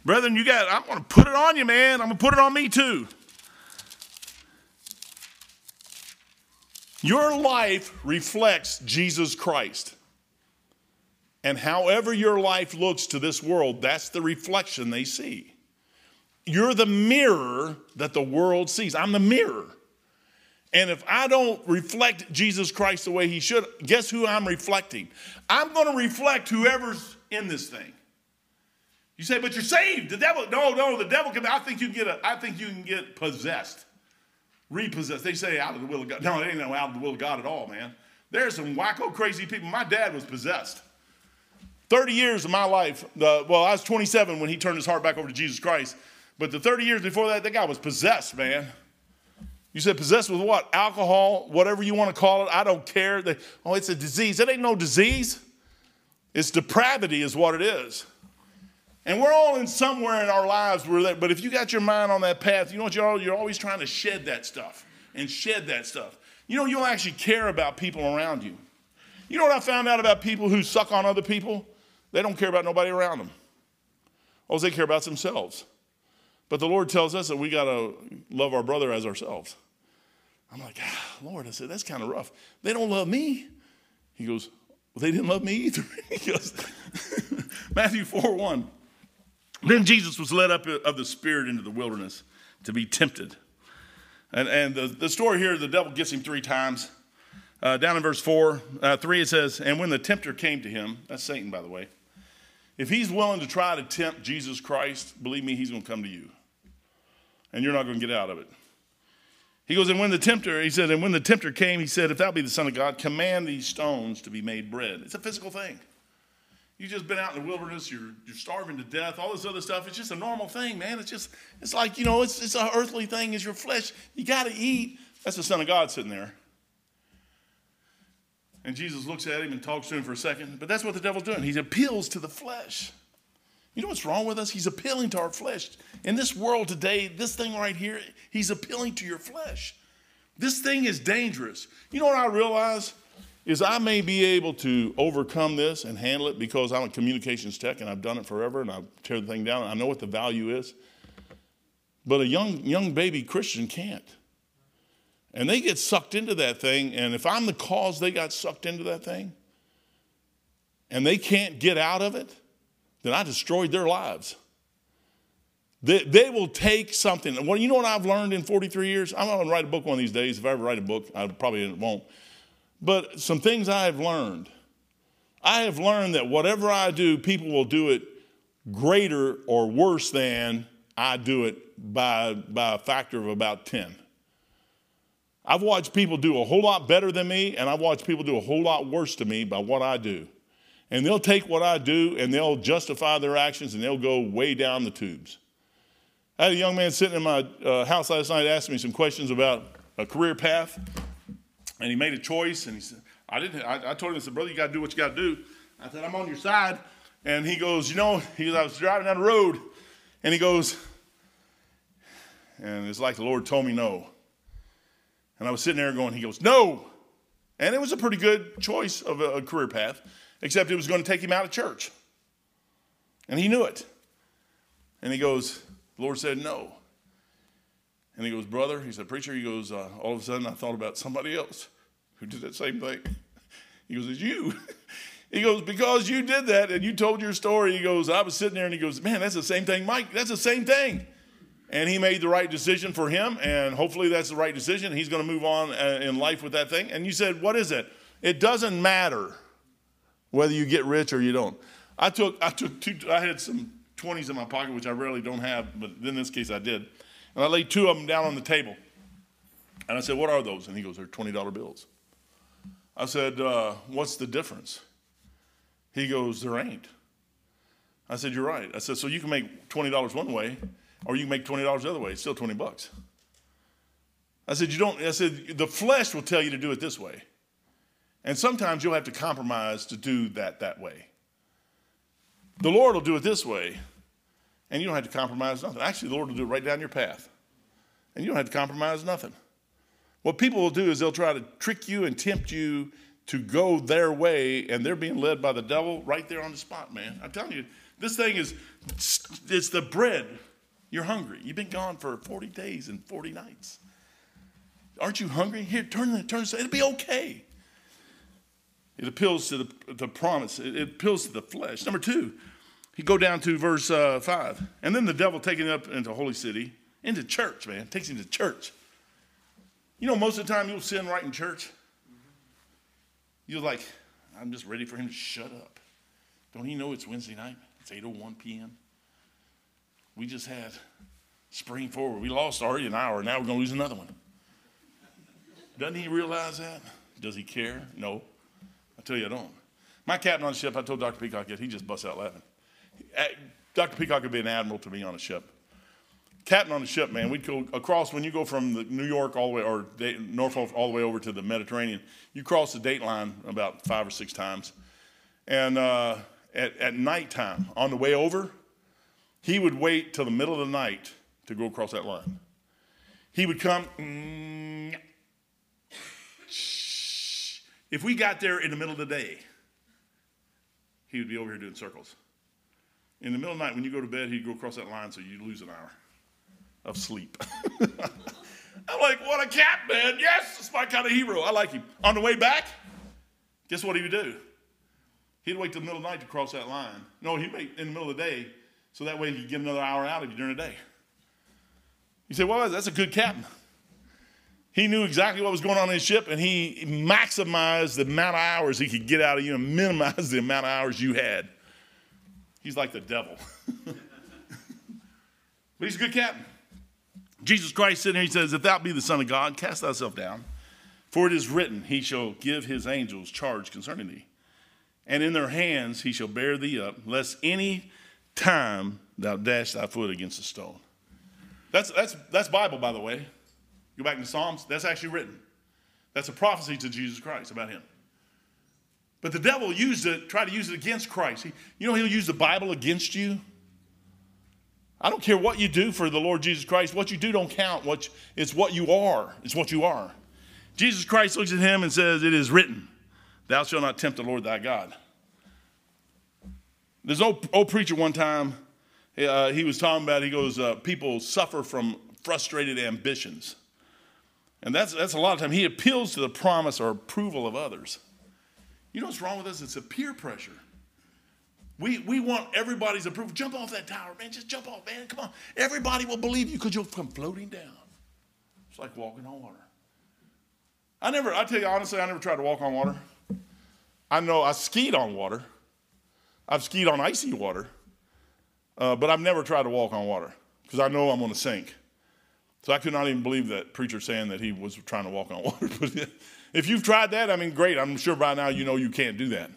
Brethren, you got, I'm going to put it on you, man. I'm going to put it on me too. Your life reflects Jesus Christ. And however your life looks to this world, that's the reflection they see. You're the mirror that the world sees. I'm the mirror. And if I don't reflect Jesus Christ the way he should, guess who I'm reflecting? I'm going to reflect whoever's in this thing. You say, but you're saved. The devil, no, no, the devil can. I think you can get a, I think you can get possessed, repossessed. They say out of the will of God. No, it ain't no out of the will of God at all, man. There's some wacko crazy people. My dad was possessed. 30 years of my life, uh, well, I was 27 when he turned his heart back over to Jesus Christ. But the 30 years before that, that guy was possessed, man. You said possessed with what? Alcohol, whatever you want to call it. I don't care. They, oh, it's a disease. It ain't no disease. It's depravity, is what it is. And we're all in somewhere in our lives where that, but if you got your mind on that path, you know what you're, you're always trying to shed that stuff and shed that stuff. You know, you don't actually care about people around you. You know what I found out about people who suck on other people? They don't care about nobody around them. All they care about themselves. But the Lord tells us that we got to love our brother as ourselves. I'm like, ah, Lord, I said, that's kind of rough. They don't love me. He goes, well, they didn't love me either. he goes, Matthew 4 1. Then Jesus was led up of the Spirit into the wilderness to be tempted. And, and the, the story here, the devil gets him three times. Uh, down in verse 4, uh, 3, it says, And when the tempter came to him, that's Satan, by the way, if he's willing to try to tempt Jesus Christ, believe me, he's going to come to you. And you're not going to get out of it. He goes, And when the tempter, he said, And when the tempter came, he said, If thou be the Son of God, command these stones to be made bread. It's a physical thing. You just been out in the wilderness, you're, you're starving to death, all this other stuff. It's just a normal thing, man. It's just, it's like, you know, it's, it's an earthly thing, it's your flesh. You got to eat. That's the Son of God sitting there. And Jesus looks at him and talks to him for a second. But that's what the devil's doing. He appeals to the flesh. You know what's wrong with us? He's appealing to our flesh. In this world today, this thing right here, he's appealing to your flesh. This thing is dangerous. You know what I realize? Is I may be able to overcome this and handle it because I'm a communications tech and I've done it forever and I tear the thing down. and I know what the value is. But a young, young baby Christian can't. And they get sucked into that thing. And if I'm the cause they got sucked into that thing and they can't get out of it, then I destroyed their lives. They, they will take something. Well, you know what I've learned in 43 years? I'm going to write a book one of these days. If I ever write a book, I probably won't. But some things I have learned. I have learned that whatever I do, people will do it greater or worse than I do it by, by a factor of about 10. I've watched people do a whole lot better than me, and I've watched people do a whole lot worse to me by what I do. And they'll take what I do and they'll justify their actions and they'll go way down the tubes. I had a young man sitting in my uh, house last night asking me some questions about a career path, and he made a choice. And he said, "I didn't." I, I told him, "I said, brother, you got to do what you got to do." I said, "I'm on your side." And he goes, "You know," he goes, "I was driving down the road, and he goes, and it's like the Lord told me no." And I was sitting there going, "He goes, no," and it was a pretty good choice of a, a career path except it was going to take him out of church. And he knew it. And he goes, the Lord said no. And he goes, Brother, he said, Preacher, he goes, uh, all of a sudden I thought about somebody else who did that same thing. He goes, It's you. He goes, Because you did that and you told your story. He goes, I was sitting there and he goes, Man, that's the same thing, Mike. That's the same thing. And he made the right decision for him. And hopefully that's the right decision. He's going to move on uh, in life with that thing. And you said, What is it? It doesn't matter whether you get rich or you don't. I took, I took two, I had some 20s in my pocket, which I rarely don't have, but in this case I did. And I laid two of them down on the table. And I said, What are those? And he goes, They're $20 bills. I said, uh, What's the difference? He goes, There ain't. I said, You're right. I said, So you can make $20 one way, or you can make $20 the other way. It's still 20 bucks. I said, You don't, I said, The flesh will tell you to do it this way. And sometimes you'll have to compromise to do that that way. The Lord will do it this way, and you don't have to compromise nothing. Actually, the Lord will do it right down your path, and you don't have to compromise nothing. What people will do is they'll try to trick you and tempt you to go their way, and they're being led by the devil right there on the spot, man. I'm telling you, this thing is, it's the bread. You're hungry. You've been gone for 40 days and 40 nights. Aren't you hungry? Here, turn the turn. It'll be okay. It appeals to the, the promise, it, it appeals to the flesh. Number two, he go down to verse uh, 5. And then the devil taking up into holy city, into church, man, takes him to church. You know, most of the time you'll sin right in church. You're like, I'm just ready for him to shut up. Don't he know it's Wednesday night? It's 8.01 p.m. We just had spring forward. We lost already an hour. Now we're going to lose another one. Doesn't he realize that? Does he care? No. I tell you, I don't. My captain on the ship, I told Dr. Peacock that he just busts out laughing. Uh, Dr. Peacock would be an admiral to me on a ship. Captain on the ship, man, we'd go across when you go from the New York all the way, or Norfolk all the way over to the Mediterranean. You cross the date line about five or six times. And uh, at, at nighttime, on the way over, he would wait till the middle of the night to go across that line. He would come, mm, if we got there in the middle of the day, he would be over here doing circles. In the middle of the night, when you go to bed, he'd go across that line so you'd lose an hour of sleep. I'm like, what a cat, man. Yes, it's my kind of hero. I like him. On the way back, guess what he would do? He'd wait till the middle of the night to cross that line. No, he'd wait in the middle of the day so that way he could get another hour out of you during the day. You say, well, that's a good captain. He knew exactly what was going on in his ship, and he maximized the amount of hours he could get out of you and minimize the amount of hours you had. He's like the devil. but he's a good captain. Jesus Christ sitting here, he says, If thou be the Son of God, cast thyself down. For it is written, He shall give his angels charge concerning thee. and in their hands he shall bear thee up, lest any time thou dash thy foot against a stone. That's, that's, that's Bible, by the way. Go back to Psalms, that's actually written. That's a prophecy to Jesus Christ about him. But the devil used it, tried to use it against Christ. He, you know, he'll use the Bible against you. I don't care what you do for the Lord Jesus Christ. What you do don't count. What, it's what you are. It's what you are. Jesus Christ looks at him and says, It is written, Thou shalt not tempt the Lord thy God. There's an old, old preacher one time, uh, he was talking about, he goes, uh, People suffer from frustrated ambitions. And that's, that's a lot of time. He appeals to the promise or approval of others. You know what's wrong with us? It's a peer pressure. We, we want everybody's approval. Jump off that tower, man. Just jump off, man. Come on. Everybody will believe you because you'll come floating down. It's like walking on water. I never, I tell you honestly, I never tried to walk on water. I know I skied on water. I've skied on icy water. Uh, but I've never tried to walk on water because I know I'm going to sink. So I could not even believe that preacher saying that he was trying to walk on water. but if you've tried that, I mean, great. I'm sure by now you know you can't do that.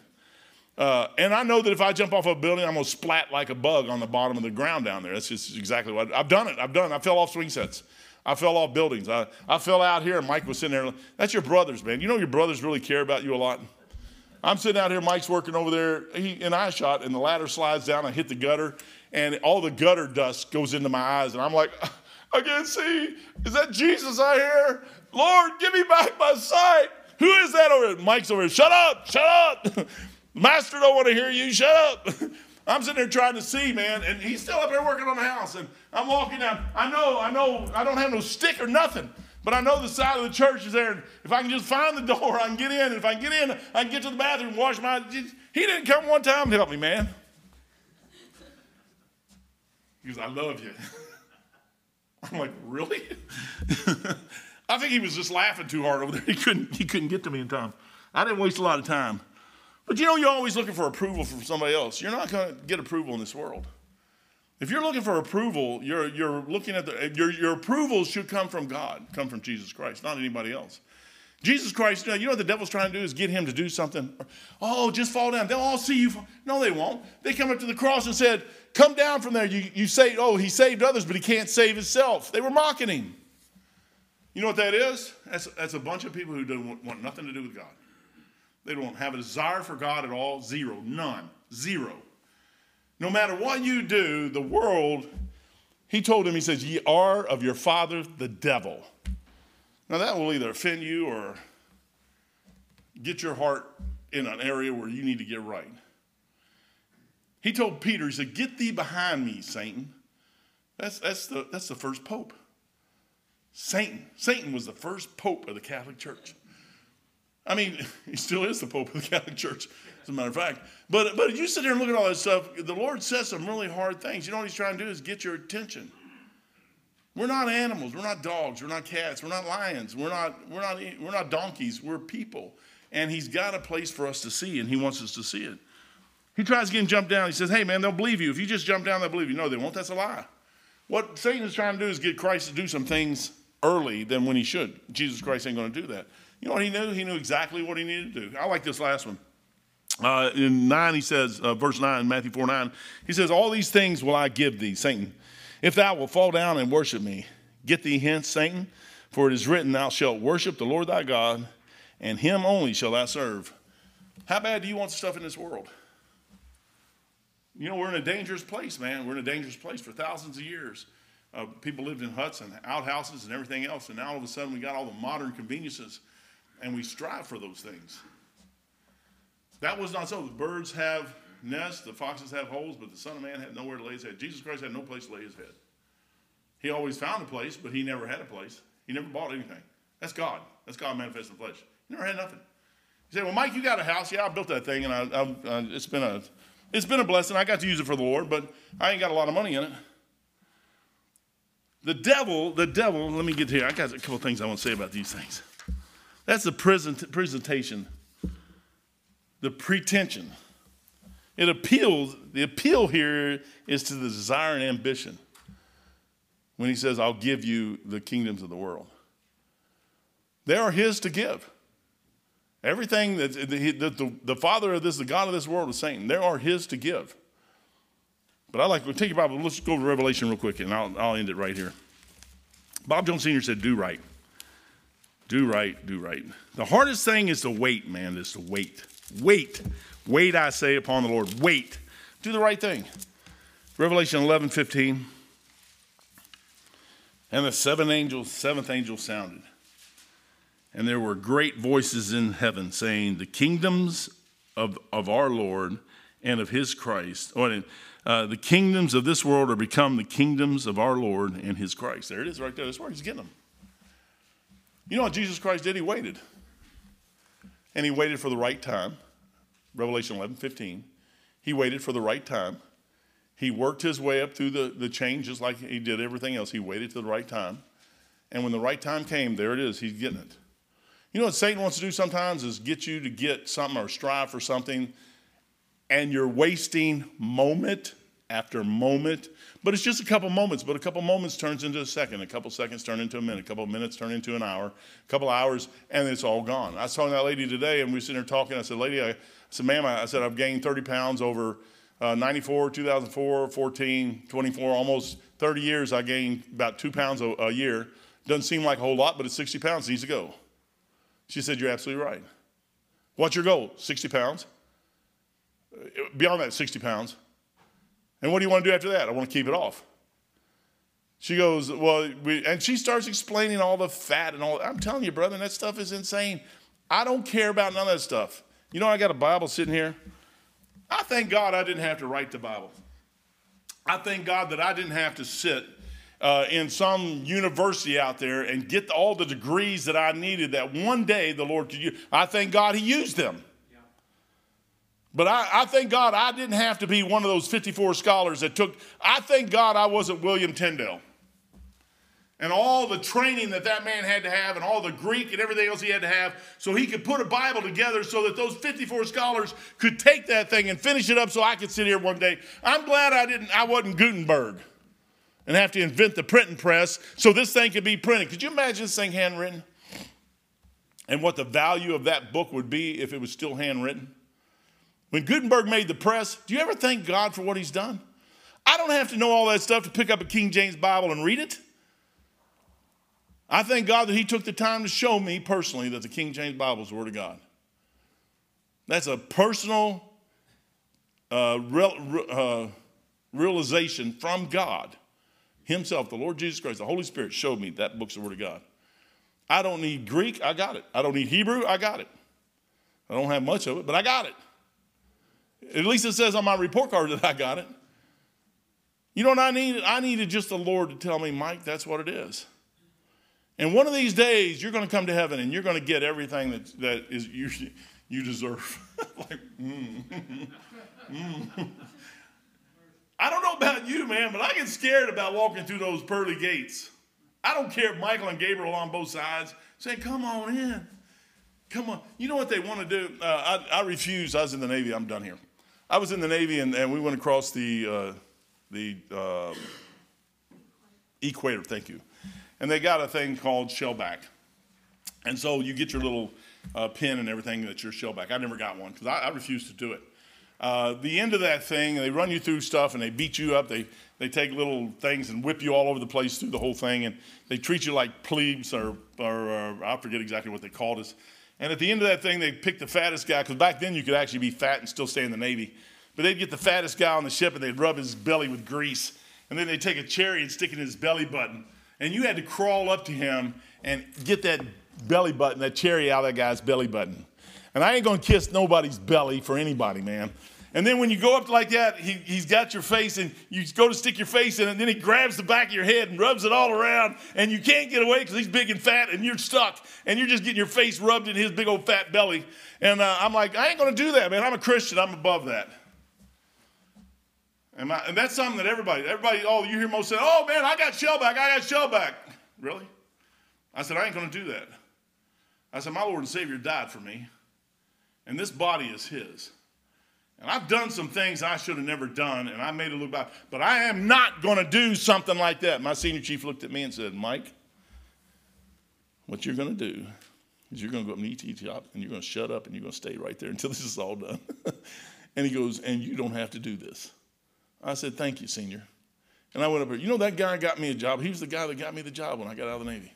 Uh, and I know that if I jump off a building, I'm to splat like a bug on the bottom of the ground down there. That's just exactly what I've done it. I've done it. I fell off swing sets. I fell off buildings. I, I fell out here, and Mike was sitting there. That's your brothers, man. You know your brothers really care about you a lot. I'm sitting out here, Mike's working over there, he, and I shot, and the ladder slides down. I hit the gutter, and all the gutter dust goes into my eyes, and I'm like, I can't see. Is that Jesus I hear? Lord, give me back my sight. Who is that over there? Mike's over here. Shut up, shut up. Master don't want to hear you. Shut up. I'm sitting there trying to see, man, and he's still up there working on the house. And I'm walking down. I know, I know, I don't have no stick or nothing, but I know the side of the church is there. And if I can just find the door, I can get in. And if I can get in, I can get to the bathroom, wash my. He didn't come one time to help me, man. He goes, I love you. I'm like, really? I think he was just laughing too hard over there. He couldn't, he couldn't get to me in time. I didn't waste a lot of time. But you know, you're always looking for approval from somebody else. You're not going to get approval in this world. If you're looking for approval, you're, you're looking at the, your, your approval should come from God, come from Jesus Christ, not anybody else. Jesus Christ, you know, what the devil's trying to do is get him to do something. Oh, just fall down. They'll all see you. No, they won't. They come up to the cross and said, Come down from there. You, you say, Oh, he saved others, but he can't save himself. They were mocking him. You know what that is? That's, that's a bunch of people who don't want nothing to do with God. They don't have a desire for God at all. Zero. None. Zero. No matter what you do, the world, he told him, he says, Ye are of your father the devil. Now that will either offend you or get your heart in an area where you need to get right. He told Peter, he said, Get thee behind me, Satan. That's, that's, the, that's the first pope. Satan. Satan was the first pope of the Catholic Church. I mean, he still is the Pope of the Catholic Church, as a matter of fact. But, but you sit there and look at all that stuff, the Lord says some really hard things. You know what he's trying to do is get your attention. We're not animals. We're not dogs. We're not cats. We're not lions. We're not, we're not, we're not donkeys. We're people. And he's got a place for us to see, and he wants us to see it. He tries to get him jump down. He says, hey, man, they'll believe you. If you just jump down, they'll believe you. No, they won't. That's a lie. What Satan is trying to do is get Christ to do some things early than when he should. Jesus Christ ain't going to do that. You know what he knew? He knew exactly what he needed to do. I like this last one. Uh, in 9, he says, uh, verse 9, Matthew 4 9, he says, All these things will I give thee, Satan, if thou wilt fall down and worship me. Get thee hence, Satan, for it is written, Thou shalt worship the Lord thy God, and him only shall thou serve. How bad do you want stuff in this world? You know, we're in a dangerous place, man. We're in a dangerous place for thousands of years. Uh, people lived in huts and outhouses and everything else, and now all of a sudden we got all the modern conveniences and we strive for those things. That was not so. The birds have nests, the foxes have holes, but the Son of Man had nowhere to lay his head. Jesus Christ had no place to lay his head. He always found a place, but he never had a place. He never bought anything. That's God. That's God manifest in the flesh. He never had nothing. You say, "Well, Mike, you got a house? Yeah, I built that thing, and I, I, I, it's been a, it's been a blessing. I got to use it for the Lord, but I ain't got a lot of money in it." The devil, the devil. Let me get here. I got a couple things I want to say about these things. That's the present, presentation, the pretension. It appeals, the appeal here is to the desire and ambition when he says, I'll give you the kingdoms of the world. They are his to give. Everything that the, the, the, father of this, the God of this world is Satan. There are his to give. But I like to take your Bible. Let's go to Revelation real quick, and I'll, I'll end it right here. Bob Jones Sr. said, "Do right, do right, do right." The hardest thing is to wait, man. Is to wait, wait, wait. I say upon the Lord, wait. Do the right thing. Revelation 11, 15. And the seven angels, seventh angel sounded. And there were great voices in heaven saying, The kingdoms of, of our Lord and of his Christ, or uh, the kingdoms of this world are become the kingdoms of our Lord and his Christ. There it is right there. That's where he's getting them. You know what Jesus Christ did? He waited. And he waited for the right time. Revelation 11, 15. He waited for the right time. He worked his way up through the, the chain just like he did everything else. He waited to the right time. And when the right time came, there it is. He's getting it. You know what Satan wants to do sometimes is get you to get something or strive for something, and you're wasting moment after moment. But it's just a couple moments, but a couple moments turns into a second, a couple seconds turn into a minute, a couple minutes turn into an hour, a couple hours, and it's all gone. I was talking to that lady today, and we were sitting there talking. I said, Lady, I, I said, Ma'am, I, I said, I've gained 30 pounds over uh, 94, 2004, 14, 24, almost 30 years, I gained about two pounds a, a year. Doesn't seem like a whole lot, but it's 60 pounds. Needs to go. She said, You're absolutely right. What's your goal? 60 pounds? Beyond that, 60 pounds. And what do you want to do after that? I want to keep it off. She goes, Well, we, and she starts explaining all the fat and all. I'm telling you, brother, that stuff is insane. I don't care about none of that stuff. You know, I got a Bible sitting here. I thank God I didn't have to write the Bible. I thank God that I didn't have to sit uh, in some university out there and get all the degrees that I needed that one day the Lord could use. I thank God He used them. But I, I thank God I didn't have to be one of those 54 scholars that took, I thank God I wasn't William Tyndale. And all the training that that man had to have and all the greek and everything else he had to have so he could put a bible together so that those 54 scholars could take that thing and finish it up so i could sit here one day. I'm glad i didn't i wasn't gutenberg and have to invent the printing press so this thing could be printed. Could you imagine this thing handwritten and what the value of that book would be if it was still handwritten when gutenberg made the press do you ever thank god for what he's done i don't have to know all that stuff to pick up a king james bible and read it I thank God that He took the time to show me personally that the King James Bible is the Word of God. That's a personal uh, real, uh, realization from God Himself, the Lord Jesus Christ, the Holy Spirit showed me that book's the Word of God. I don't need Greek, I got it. I don't need Hebrew, I got it. I don't have much of it, but I got it. At least it says on my report card that I got it. You know what I needed? I needed just the Lord to tell me, Mike, that's what it is. And one of these days, you're going to come to heaven and you're going to get everything that, that is you, you deserve. like, mm. mm. I don't know about you, man, but I get scared about walking through those pearly gates. I don't care if Michael and Gabriel on both sides saying, Come on in. Come on. You know what they want to do? Uh, I, I refused. I was in the Navy. I'm done here. I was in the Navy and, and we went across the, uh, the uh, equator. Thank you and they got a thing called shellback. And so you get your little uh, pin and everything that's your shellback. I never got one because I, I refused to do it. Uh, the end of that thing, they run you through stuff and they beat you up. They, they take little things and whip you all over the place through the whole thing. And they treat you like plebes or, or, or I forget exactly what they called us. And at the end of that thing, they'd pick the fattest guy because back then you could actually be fat and still stay in the Navy. But they'd get the fattest guy on the ship and they'd rub his belly with grease. And then they'd take a cherry and stick it in his belly button and you had to crawl up to him and get that belly button, that cherry out of that guy's belly button. And I ain't gonna kiss nobody's belly for anybody, man. And then when you go up like that, he, he's got your face and you go to stick your face in and then he grabs the back of your head and rubs it all around, and you can't get away because he's big and fat and you're stuck, and you're just getting your face rubbed in his big old fat belly. And uh, I'm like, I ain't gonna do that, man. I'm a Christian, I'm above that. And, my, and that's something that everybody, everybody, oh, you hear most say, oh man, I got shellback, I got shellback. Really? I said, I ain't going to do that. I said, my Lord and Savior died for me, and this body is His. And I've done some things I should have never done, and I made it look bad. But I am not going to do something like that. My senior chief looked at me and said, Mike, what you're going to do is you're going to go up and eat, eat, eat, and you're going to shut up and you're going to stay right there until this is all done. and he goes, and you don't have to do this. I said, thank you, senior. And I went up there. You know that guy got me a job. He was the guy that got me the job when I got out of the Navy.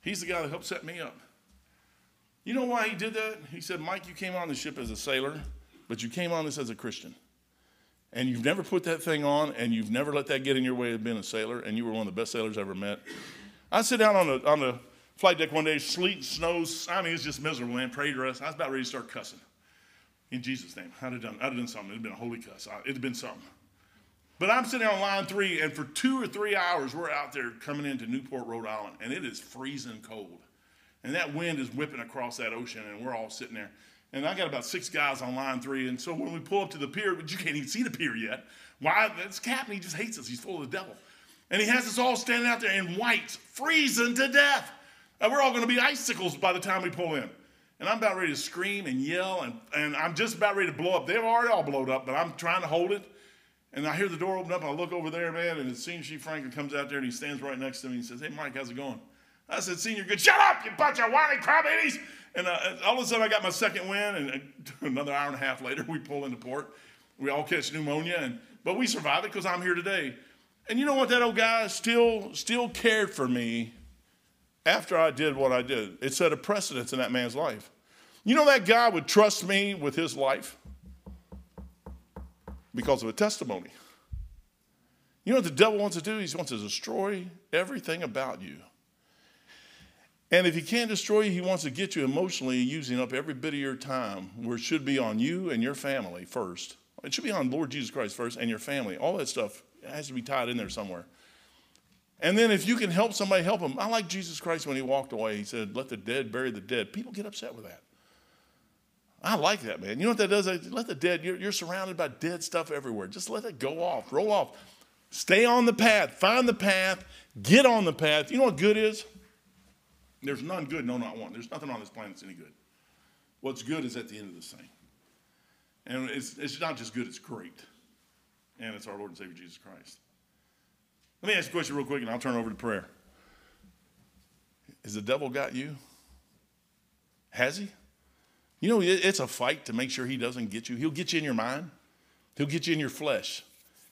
He's the guy that helped set me up. You know why he did that? He said, Mike, you came on the ship as a sailor, but you came on this as a Christian. And you've never put that thing on, and you've never let that get in your way of being a sailor, and you were one of the best sailors I ever met. I sit down on the, on the flight deck one day, sleet, snows. I mean, it's just miserable, man. Prayed to us. I was about ready to start cussing. In Jesus' name. I'd have done, I'd have done something. It'd been a holy cuss. It'd been something. But I'm sitting on line three, and for two or three hours, we're out there coming into Newport, Rhode Island, and it is freezing cold. And that wind is whipping across that ocean, and we're all sitting there. And I got about six guys on line three. And so when we pull up to the pier, but you can't even see the pier yet. Why? That's Captain. He just hates us. He's full of the devil. And he has us all standing out there in whites, freezing to death. And we're all going to be icicles by the time we pull in. And I'm about ready to scream and yell, and, and I'm just about ready to blow up. They've already all blown up, but I'm trying to hold it. And I hear the door open up, and I look over there, man, and Senior Chief Franklin comes out there, and he stands right next to me, and he says, Hey, Mike, how's it going? I said, Senior, good. Shut up, you bunch of whiny crybabies. And uh, all of a sudden, I got my second win, and another hour and a half later, we pull into port. We all catch pneumonia, and but we survived it because I'm here today. And you know what? That old guy still still cared for me after I did what I did. It set a precedence in that man's life. You know that guy would trust me with his life because of a testimony. You know what the devil wants to do? He wants to destroy everything about you. And if he can't destroy you, he wants to get you emotionally using up every bit of your time where it should be on you and your family first. It should be on Lord Jesus Christ first and your family. All that stuff has to be tied in there somewhere. And then if you can help somebody, help them. I like Jesus Christ when he walked away. He said, Let the dead bury the dead. People get upset with that. I like that, man. You know what that does? Let the dead, you're, you're surrounded by dead stuff everywhere. Just let it go off, roll off. Stay on the path, find the path, get on the path. You know what good is? There's none good, no, not one. There's nothing on this planet that's any good. What's good is at the end of this thing. And it's, it's not just good, it's great. And it's our Lord and Savior Jesus Christ. Let me ask you a question real quick and I'll turn over to prayer. Has the devil got you? Has he? You know, it's a fight to make sure he doesn't get you. He'll get you in your mind, he'll get you in your flesh,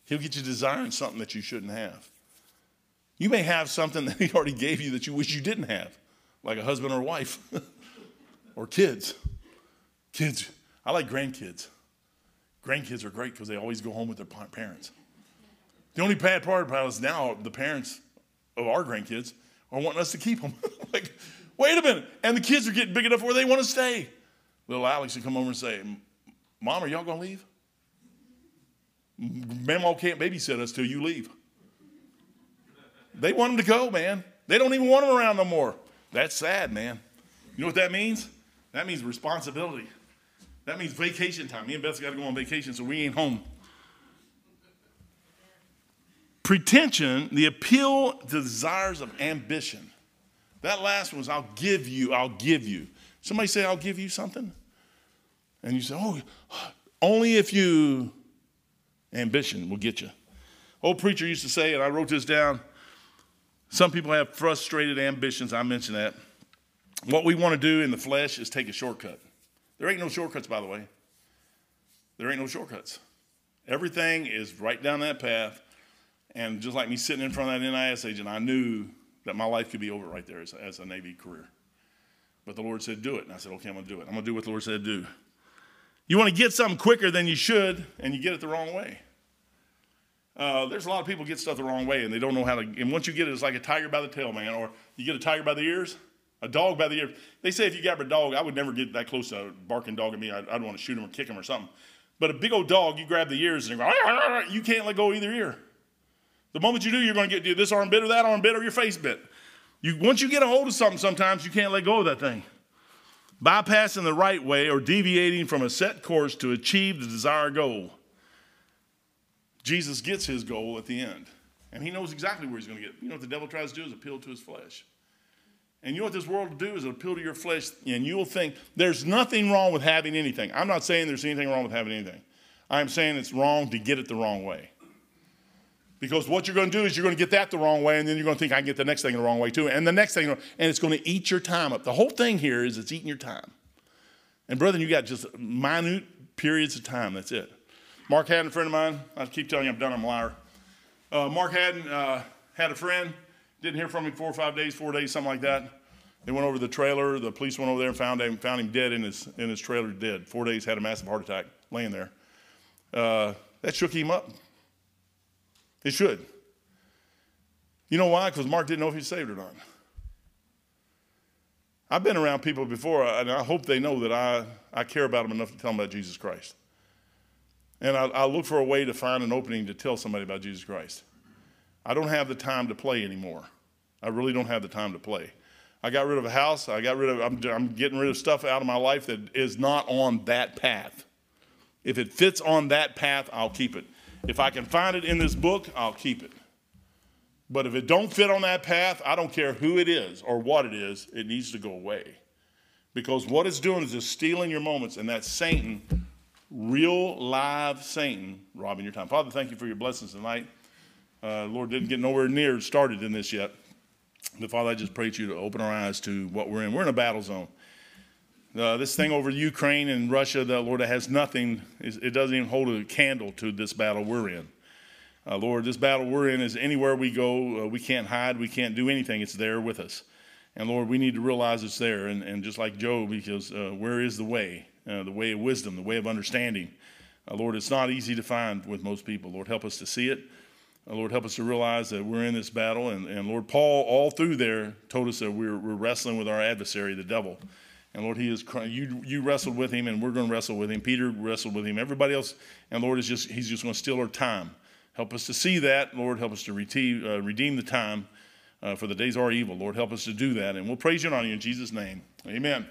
he'll get you desiring something that you shouldn't have. You may have something that he already gave you that you wish you didn't have, like a husband or wife or kids. Kids, I like grandkids. Grandkids are great because they always go home with their parents. The only bad part about is now the parents of our grandkids are wanting us to keep them. like, wait a minute. And the kids are getting big enough where they want to stay. Little Alex would come over and say, Mom, are y'all going to leave? Mama can't babysit us till you leave. They want them to go, man. They don't even want them around no more. That's sad, man. You know what that means? That means responsibility. That means vacation time. Me and Beth got to go on vacation, so we ain't home. Pretension, the appeal to desires of ambition. That last one was, I'll give you, I'll give you. Somebody say, I'll give you something. And you say, oh, only if you, ambition will get you. Old preacher used to say, and I wrote this down some people have frustrated ambitions. I mentioned that. What we want to do in the flesh is take a shortcut. There ain't no shortcuts, by the way. There ain't no shortcuts. Everything is right down that path. And just like me sitting in front of that NIS agent, I knew that my life could be over right there as, as a Navy career. But the Lord said, do it. And I said, okay, I'm going to do it. I'm going to do what the Lord said do. You want to get something quicker than you should, and you get it the wrong way. Uh, there's a lot of people get stuff the wrong way, and they don't know how to. And once you get it, it's like a tiger by the tail, man. Or you get a tiger by the ears. A dog by the ear. They say if you grab a dog, I would never get that close to a barking dog at me. I'd, I'd want to shoot him or kick him or something. But a big old dog, you grab the ears and go, you can't let go either ear. The moment you do, you're going to get this arm bit or that arm bit or your face bit. You, once you get a hold of something, sometimes you can't let go of that thing. Bypassing the right way or deviating from a set course to achieve the desired goal. Jesus gets his goal at the end. And he knows exactly where he's going to get. You know what the devil tries to do is appeal to his flesh. And you know what this world will do is appeal to your flesh, and you'll think there's nothing wrong with having anything. I'm not saying there's anything wrong with having anything. I'm saying it's wrong to get it the wrong way. Because what you're going to do is you're going to get that the wrong way, and then you're going to think I can get the next thing the wrong way too, and the next thing, and it's going to eat your time up. The whole thing here is it's eating your time. And brethren, you got just minute periods of time. That's it. Mark Haddon, a friend of mine. I keep telling you I'm done. I'm a liar. Uh, Mark Haddon uh, had a friend. Didn't hear from him four or five days, four days, something like that. They went over the trailer. The police went over there and found him, found him dead in his, in his trailer, dead. Four days, had a massive heart attack, laying there. Uh, that shook him up. It should. You know why? Because Mark didn't know if he's saved or not. I've been around people before, and I hope they know that I, I care about them enough to tell them about Jesus Christ. And I, I look for a way to find an opening to tell somebody about Jesus Christ. I don't have the time to play anymore. I really don't have the time to play. I got rid of a house. I got rid of, I'm, I'm getting rid of stuff out of my life that is not on that path. If it fits on that path, I'll keep it. If I can find it in this book, I'll keep it. But if it don't fit on that path, I don't care who it is or what it is, it needs to go away. Because what it's doing is just stealing your moments, and that's Satan, real live Satan, robbing your time. Father, thank you for your blessings tonight. Uh, Lord didn't get nowhere near started in this yet. But Father, I just pray to you to open our eyes to what we're in. We're in a battle zone. Uh, this thing over Ukraine and Russia, the Lord, has nothing, it doesn't even hold a candle to this battle we're in. Uh, Lord, this battle we're in is anywhere we go, uh, we can't hide, we can't do anything. It's there with us. And Lord, we need to realize it's there. And, and just like Job, because uh, where is the way? Uh, the way of wisdom, the way of understanding. Uh, Lord, it's not easy to find with most people. Lord, help us to see it. Uh, Lord, help us to realize that we're in this battle. And, and Lord, Paul, all through there, told us that we're, we're wrestling with our adversary, the devil. And Lord, he is you you wrestled with him, and we're going to wrestle with him. Peter wrestled with him. Everybody else, and Lord is just he's just going to steal our time. Help us to see that, Lord. Help us to redeem, uh, redeem the time, uh, for the days are evil. Lord, help us to do that, and we'll praise you and honor you in Jesus' name. Amen.